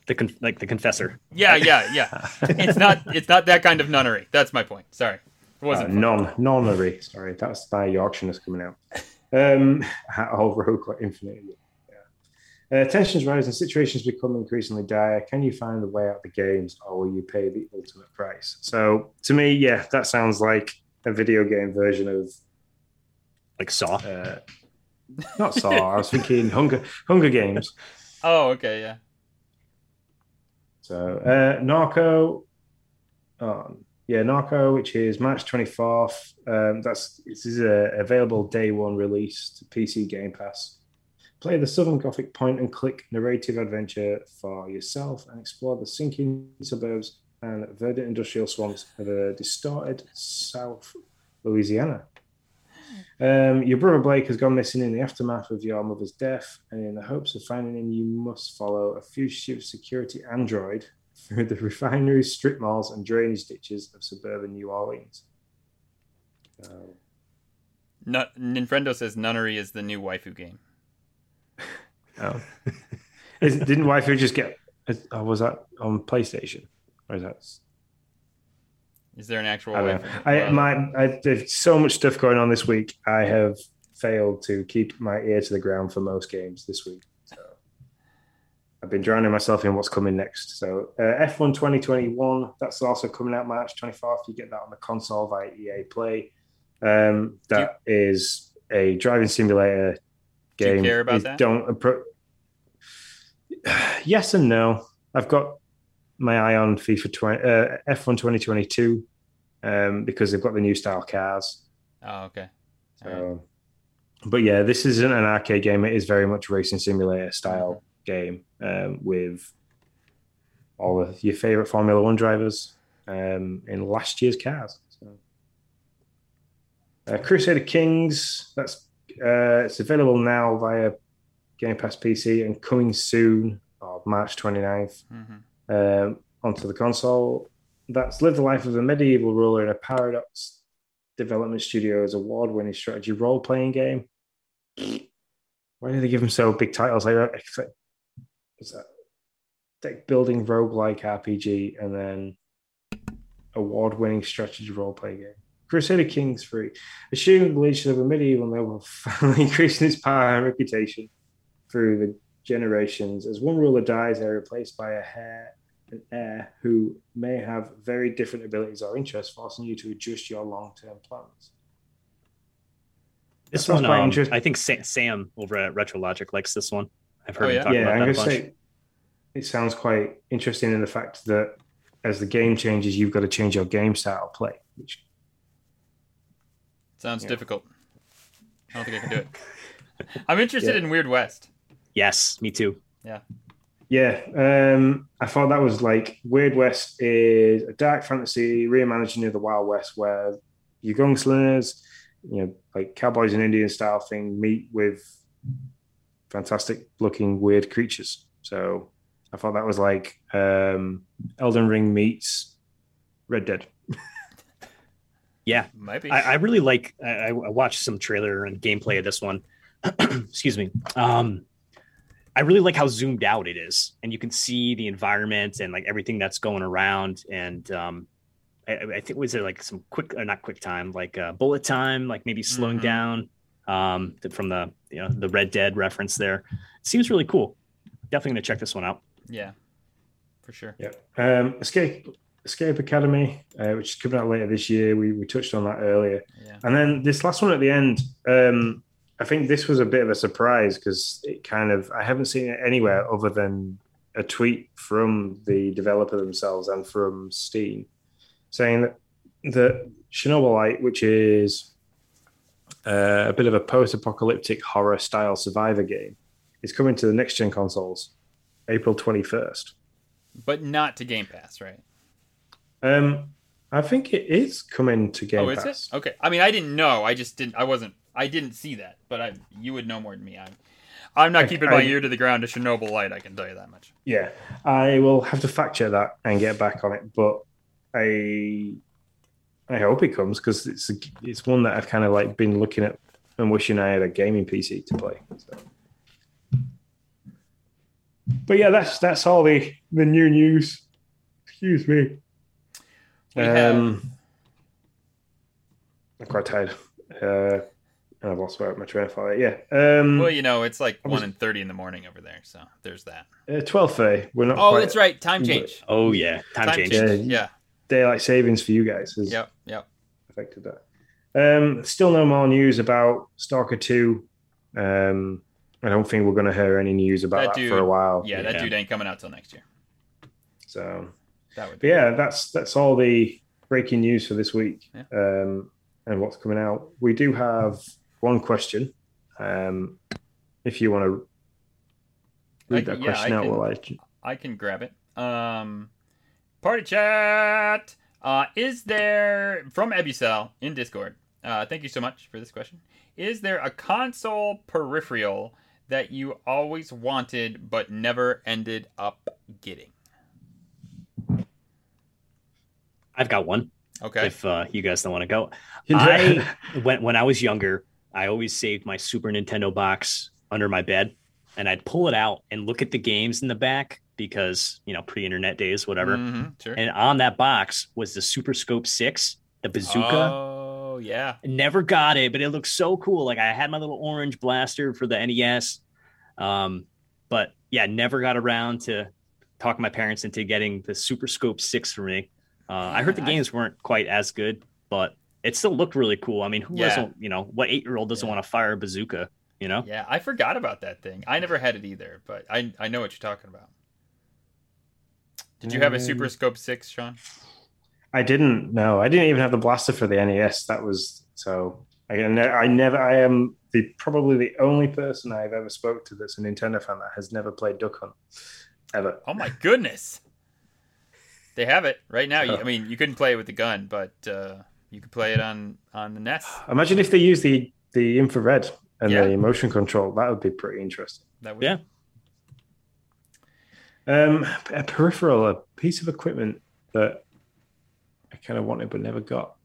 the con- like the confessor. Yeah, yeah, yeah. it's not it's not that kind of nunnery. That's my point. Sorry, it wasn't uh, non nunnery. Sorry, that's my Yorkshireness coming out. Um, whole rogue infinite. Uh, tensions rise and situations become increasingly dire. Can you find a way out of the games, or will you pay the ultimate price? So, to me, yeah, that sounds like a video game version of like Saw. Uh, not Saw. I was thinking Hunger Hunger Games. Oh, okay, yeah. So, uh, Norco. Oh, yeah, Norco, which is March twenty fourth. Um, that's this is a available day one release to PC Game Pass Play the Southern Gothic point and click narrative adventure for yourself and explore the sinking suburbs and verdant industrial swamps of a distorted South Louisiana. Um, your brother Blake has gone missing in the aftermath of your mother's death, and in the hopes of finding him, you must follow a fugitive security android through the refineries, strip malls, and drainage ditches of suburban New Orleans. Uh, Not, Ninfrendo says Nunnery is the new waifu game. Oh, is, didn't waifu just get? Oh, was that on PlayStation? Or is that? Is there an actual? I, I my I, there's so much stuff going on this week. I have failed to keep my ear to the ground for most games this week. So I've been drowning myself in what's coming next. So uh, F1 2021, that's also coming out March 24th. You get that on the console via EA Play. Um, that you, is a driving simulator game. Do you care about that? Don't appro- yes and no. I've got my eye on FIFA 20, uh, F1 2022 um, because they've got the new style cars. Oh, okay. So, right. But yeah, this isn't an arcade game. It is very much a racing simulator style game um, with all of your favorite Formula One drivers um, in last year's cars. So. Uh, Crusader Kings. That's uh, it's available now via Game Pass PC and coming soon, March 29th. Mm-hmm um, onto the console. That's lived the Life of a Medieval Ruler in a Paradox Development Studios award winning strategy role playing game. Why do they give them so big titles like that? What's that? Deck building roguelike RPG and then award winning strategy role playing game. Crusader Kings 3. Assuming the leadership of a medieval noble family increasing its power and reputation through the generations. As one ruler dies, they're replaced by a heir, an heir who may have very different abilities or interests, forcing you to adjust your long-term plans. This one, um, I think Sam over at RetroLogic likes this one. I've heard oh, yeah? him talk yeah, about I'm that bunch. Say, it sounds quite interesting in the fact that as the game changes, you've got to change your game style play, which sounds yeah. difficult. I don't think I can do it. I'm interested yeah. in Weird West. Yes, me too. Yeah. Yeah, um, I thought that was like Weird West is a dark fantasy reimagining of the Wild West where your gunslingers, you know, like cowboys and Indian style thing meet with fantastic looking weird creatures. So I thought that was like um, Elden Ring meets Red Dead. yeah, might be. I, I really like. I, I, watched some trailer and gameplay of this one. Excuse me. Um, I really like how zoomed out it is, and you can see the environment and like everything that's going around. And um, I, I think was there like some quick, or not quick time, like uh, bullet time, like maybe slowing mm-hmm. down um, from the you know the Red Dead reference there. It seems really cool. Definitely gonna check this one out. Yeah, for sure. Yeah. Um, Escape Escape Academy, uh, which is coming out later this year. We we touched on that earlier. Yeah. And then this last one at the end. Um, I think this was a bit of a surprise because it kind of I haven't seen it anywhere other than a tweet from the developer themselves and from Steam saying that that Chernobylite, which is uh, a bit of a post-apocalyptic horror style survivor game, is coming to the next gen consoles April twenty first. But not to Game Pass, right? Um, I think it is coming to Game oh, Pass. is it? Okay. I mean, I didn't know. I just didn't. I wasn't I didn't see that, but I you would know more than me. I'm I'm not keeping my I, ear to the ground to Chernobylite. I can tell you that much. Yeah, I will have to fact check that and get back on it, but I I hope it comes because it's a, it's one that I've kind of like been looking at and wishing I had a gaming PC to play. So. But yeah, that's that's all the the new news. Excuse me. We um, have... I'm quite tired. Uh, I've lost my train of thought. Yeah. Um, well, you know, it's like was, one and thirty in the morning over there, so there's that. Uh, Twelve thirty. We're not. Oh, quite, that's right. Time change. Oh yeah, time, time change. change. Yeah. Daylight savings for you guys. Has yep. Yep. Affected that. Um, still no more news about Stalker Two. Um, I don't think we're going to hear any news about that, that for a while. Yeah, that dude ain't coming out till next year. So that would. Be yeah, that's that's all the breaking news for this week. Yeah. Um, and what's coming out. We do have one question. Um, if you want to read I- that yeah, question I out can- while I. I can grab it. Um, party chat. Uh, is there from Ebucel in Discord? Uh, thank you so much for this question. Is there a console peripheral that you always wanted but never ended up getting? I've got one. Okay. If uh, you guys don't want to go, I when when I was younger, I always saved my Super Nintendo box under my bed, and I'd pull it out and look at the games in the back because you know pre-internet days, whatever. Mhm, sure. And on that box was the Super Scope Six, the bazooka. Oh yeah. Never got it, but it looked so cool. Like I had my little orange blaster for the NES. Um, but yeah, never got around to talking my parents into getting the Super Scope 6 for me. Uh, I heard the games weren't quite as good, but it still looked really cool. I mean, who Yeah. doesn't, you know, what eight year old doesn't Yeah. want to fire a bazooka, you know? Yeah, I forgot about that thing. I never had it either, but I I know what you're talking about. Did you have a Super Um, Scope Six, Sean? I didn't. No, I didn't even have the blaster for the NES. That was so. I, I never. I am the probably the only person I've ever spoke to that's a Nintendo fan that has never played Duck Hunt ever. Oh my goodness. They have it right now. You, Oh. I mean, you couldn't play it with the gun, but uh, you could play it on on the NES. Imagine if they use the the infrared and Yeah. the motion control. That would be pretty interesting. That would, Yeah. Um, a peripheral, a piece of equipment that I kind of wanted but never got.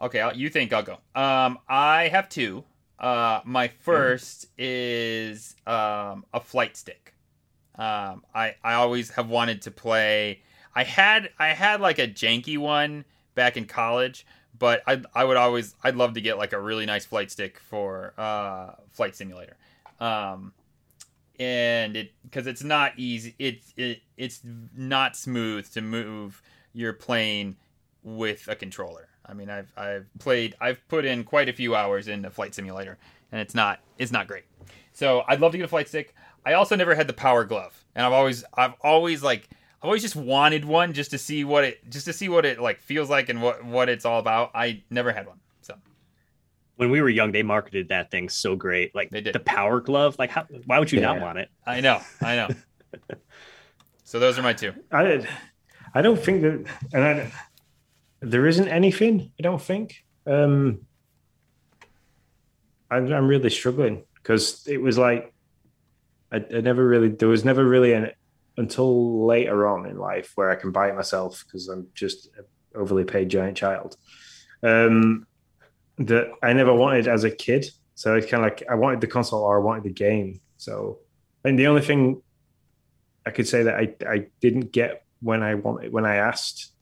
Okay, I'll, you think I'll go. Um, I have two. Uh, my first is um, a flight stick. Um, I I always have wanted to play. I had I had like a janky one back in college, but I I would always I'd love to get like a really nice flight stick for uh, flight simulator. Um, and it because it's not easy. It's it, it's not smooth to move your plane with a controller. I mean, I've I've played I've put in quite a few hours in the flight simulator, and it's not it's not great. So I'd love to get a flight stick. I also never had the power glove, and I've always I've always like I've always just wanted one just to see what it just to see what it like feels like and what what it's all about. I never had one, so When we were young, they marketed that thing so great. Like They did. the power glove. Like, how, why would you not want it? I know I know. so those are my two. I I don't think that, and I, there isn't anything. I don't think. Um, I'm, I'm really struggling because it was like I, I never really there was never really an until later on in life where I can buy it myself because I'm just an overly paid giant child. Um, that I never wanted as a kid. So it's kind of like I wanted the console or I wanted the game. So and the only thing I could say that I I didn't get when I wanted when I asked.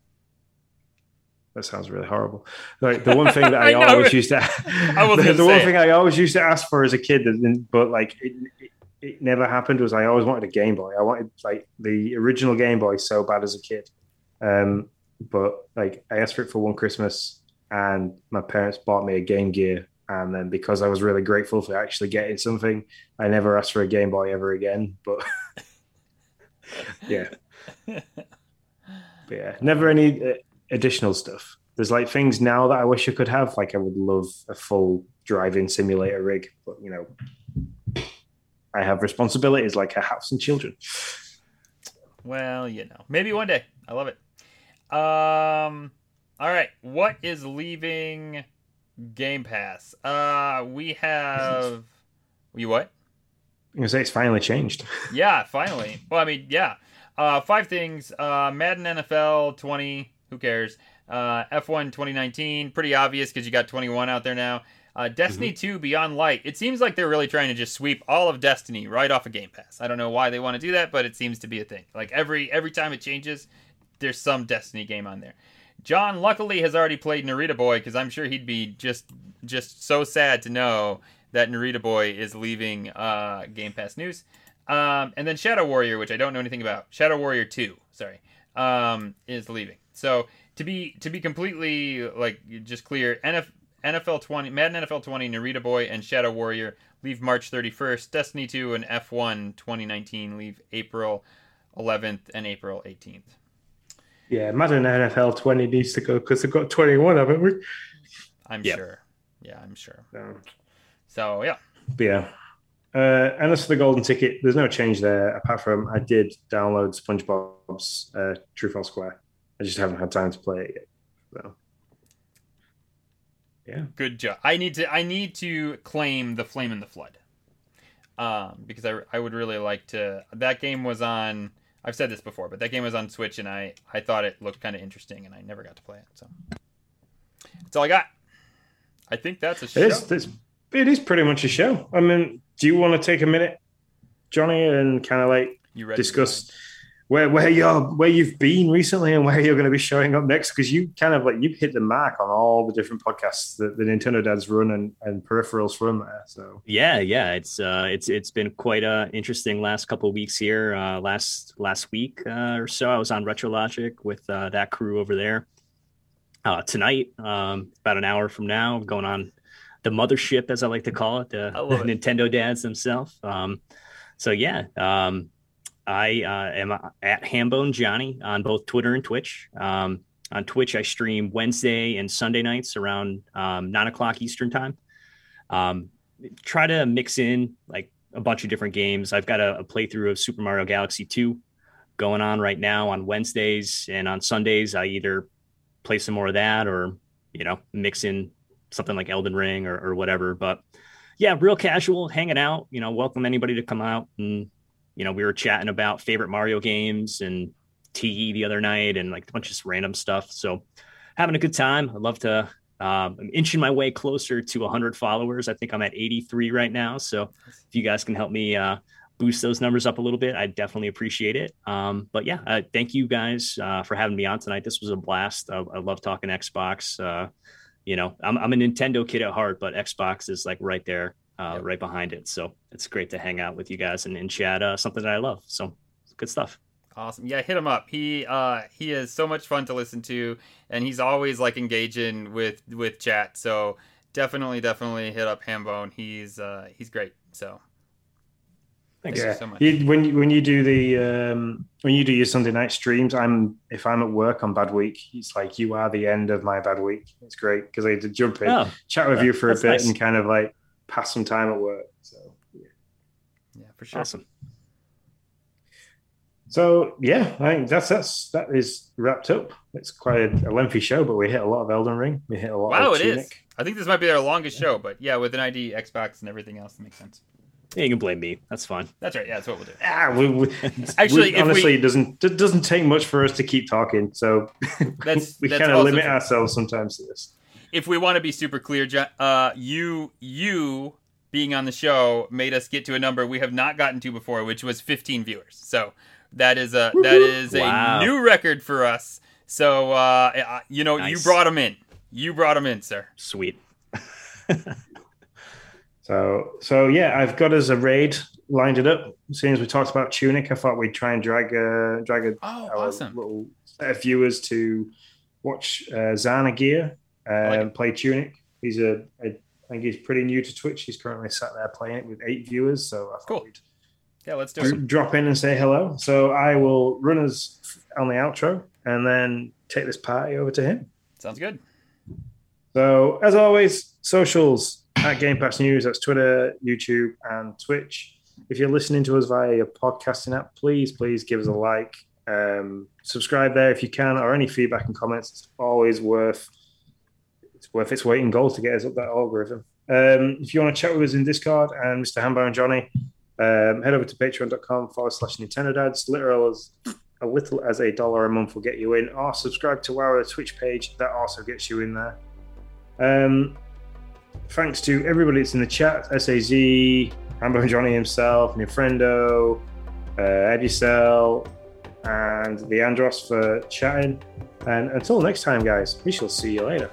That sounds really horrible. Like the one thing that I, I always used to, the, the one thing I always used to ask for as a kid, that but like it, it, it never happened. Was I always wanted a Game Boy. I wanted like the original Game Boy so bad as a kid. Um, but like I asked for it for one Christmas, and my parents bought me a Game Gear. And then because I was really grateful for actually getting something, I never asked for a Game Boy ever again. But yeah, but yeah, never any uh, additional stuff. There's like things now that I wish I could have. Like I would love a full driving simulator rig, but you know, I have responsibilities like a house and children. Well, you know, maybe one day. I love it. Um, all right. What is leaving Game Pass? Uh, we have. You what? I'm gonna say it's finally changed. Yeah, finally. Well, I mean, yeah. Uh, five things. Uh, Madden NFL 20. Who cares? Uh, F1 2019. Pretty obvious because you got 21 out there now. Uh, Destiny 2 Beyond Light. It seems like they're really trying to just sweep all of Destiny right off of Game Pass. I don't know why they want to do that, but it seems to be a thing. Like every every time it changes, there's some Destiny game on there. John luckily has already played Narita Boy because I'm sure he'd be just just so sad to know that Narita Boy is leaving uh, Game Pass News. Um, and then Shadow Warrior, which I don't know anything about. Shadow Warrior Two, sorry, um, is leaving. So to be to be completely like just clear, NF, NFL 20, Madden NFL 20, Narita Boy, and Shadow Warrior leave March 31st. Destiny 2 and F1 2019 leave April 11th and April 18th. Yeah, Madden NFL 20 needs to go because they've got 21, haven't we? I'm Yep. sure. Yeah, I'm sure. So, So yeah, but yeah, Uh, and as for the golden ticket, there's no change there apart from I did download SpongeBob's uh, True False Square. I just haven't had time to play it yet. So, yeah, Good job. I need to I need to claim the Flame in the Flood. Um, because I, I would really like to. That game was on. I've said this before, but that game was on Switch, and I I thought it looked kind of interesting, and I never got to play it. So that's all I got. I think that's a show. it is. It's, it is pretty much a show. I mean, do you want to take a minute, Johnny, and kind of like you ready? discuss where where you're where you've been recently and where you're going to be showing up next because you kind of like you've hit the mark on all the different podcasts that the Nintendo dads run and, and peripherals from there. So Yeah, yeah, it's uh, it's it's been quite a interesting last couple of weeks here. Uh, last last week uh, or so, I was on RetroLogic with uh, that crew over there. Uh, tonight, um, about an hour from now, going on the mothership, as I like to call it, the, I the it. Nintendo dads themselves. Um, so yeah, um, I uh, am at Hambone Johnny on both Twitter and Twitch. Um, on Twitch, I stream Wednesday and Sunday nights around um, nine o'clock Eastern time. Um, try to mix in like a bunch of different games. I've got a, a playthrough of Super Mario Galaxy 2 going on right now on Wednesdays and on Sundays. I either play some more of that or, you know, mix in something like Elden Ring or, or whatever. But yeah, real casual, hanging out, you know, welcome anybody to come out. And, you know, we were chatting about favorite Mario games and TE the other night and like a bunch of just random stuff. So having a good time. I'd love to um, I'm inching my way closer to 100 followers. I think I'm at 83 right now. So if you guys can help me uh, boost those numbers up a little bit, I definitely appreciate it. Um, but yeah, uh, thank you guys uh, for having me on tonight. This was a blast. I, I love talking Xbox. Uh, you know, I'm, I'm a Nintendo kid at heart, but Xbox is like right there, uh, Yep. right behind it. So it's great to hang out with you guys and, and chat uh, something that I love. So good stuff. Awesome. Yeah, hit him up. He uh he is so much fun to listen to and he's always like engaging with with chat. So definitely definitely hit up Hambone. He's uh he's great. So Thanks. you yeah, so much. You, when you when you do the um, when you do your Sunday night streams, I'm if I'm at work on bad week, it's like you are the end of my bad week. It's great because I had to jump in, Oh, chat with you for a bit, nice. and kind of like pass some time at work. So yeah. Yeah, for sure. awesome. So yeah, I think that's that's that is wrapped up. It's quite a, a lengthy show, but we hit a lot of Elden Ring. We hit a lot Wow, of it is. Tunic. I think this might be our longest show, but yeah, with an ID, Xbox, and everything else, it makes sense. Yeah, you can blame me. That's fine. That's right. Yeah, that's what we'll do. Ah, we, we, Actually, we- honestly, we- it doesn't it doesn't take much for us to keep talking. So That's we kind of limit true. ourselves sometimes to this. If we want to be super clear, uh, you you being on the show made us get to a number we have not gotten to before, which was 15 viewers. So that is a that is Wow. a new record for us. So uh, you know, you brought them in. You brought them in, sir. Sweet. So so yeah, I've got as a raid lined it up. As soon as we talked about Tunic, I thought we'd try and drag a drag a Oh, awesome. little set of viewers to watch uh, Zana Gear um, like play Tunic. He's a, a I think he's pretty new to Twitch. He's currently sat there playing it with eight viewers. So I thought Cool. we'd Yeah, let's do it. drop in and say hello. So I will run us on the outro and then take this party over to him. Sounds good. So, as always, socials at Game Pass News. That's Twitter, YouTube, and Twitch. If you're listening to us via your podcasting app, please, please give us a like. Um, subscribe there if you can, or any feedback and comments. It's always worth worth its weight in gold to get us up that algorithm. Um, if you want to chat with us in Discord and Mr. Hambone Johnny, um, head over to patreon.com forward slash Nintendo Dads. Literal as a little as a dollar a month will get you in, or subscribe to our Twitch page. That also gets you in there. Um, thanks to everybody that's in the chat SAZ, Hambone Johnny himself, Ninfrendo, uh, Edicel, and the Andros for chatting. And until next time, guys, we shall see you later.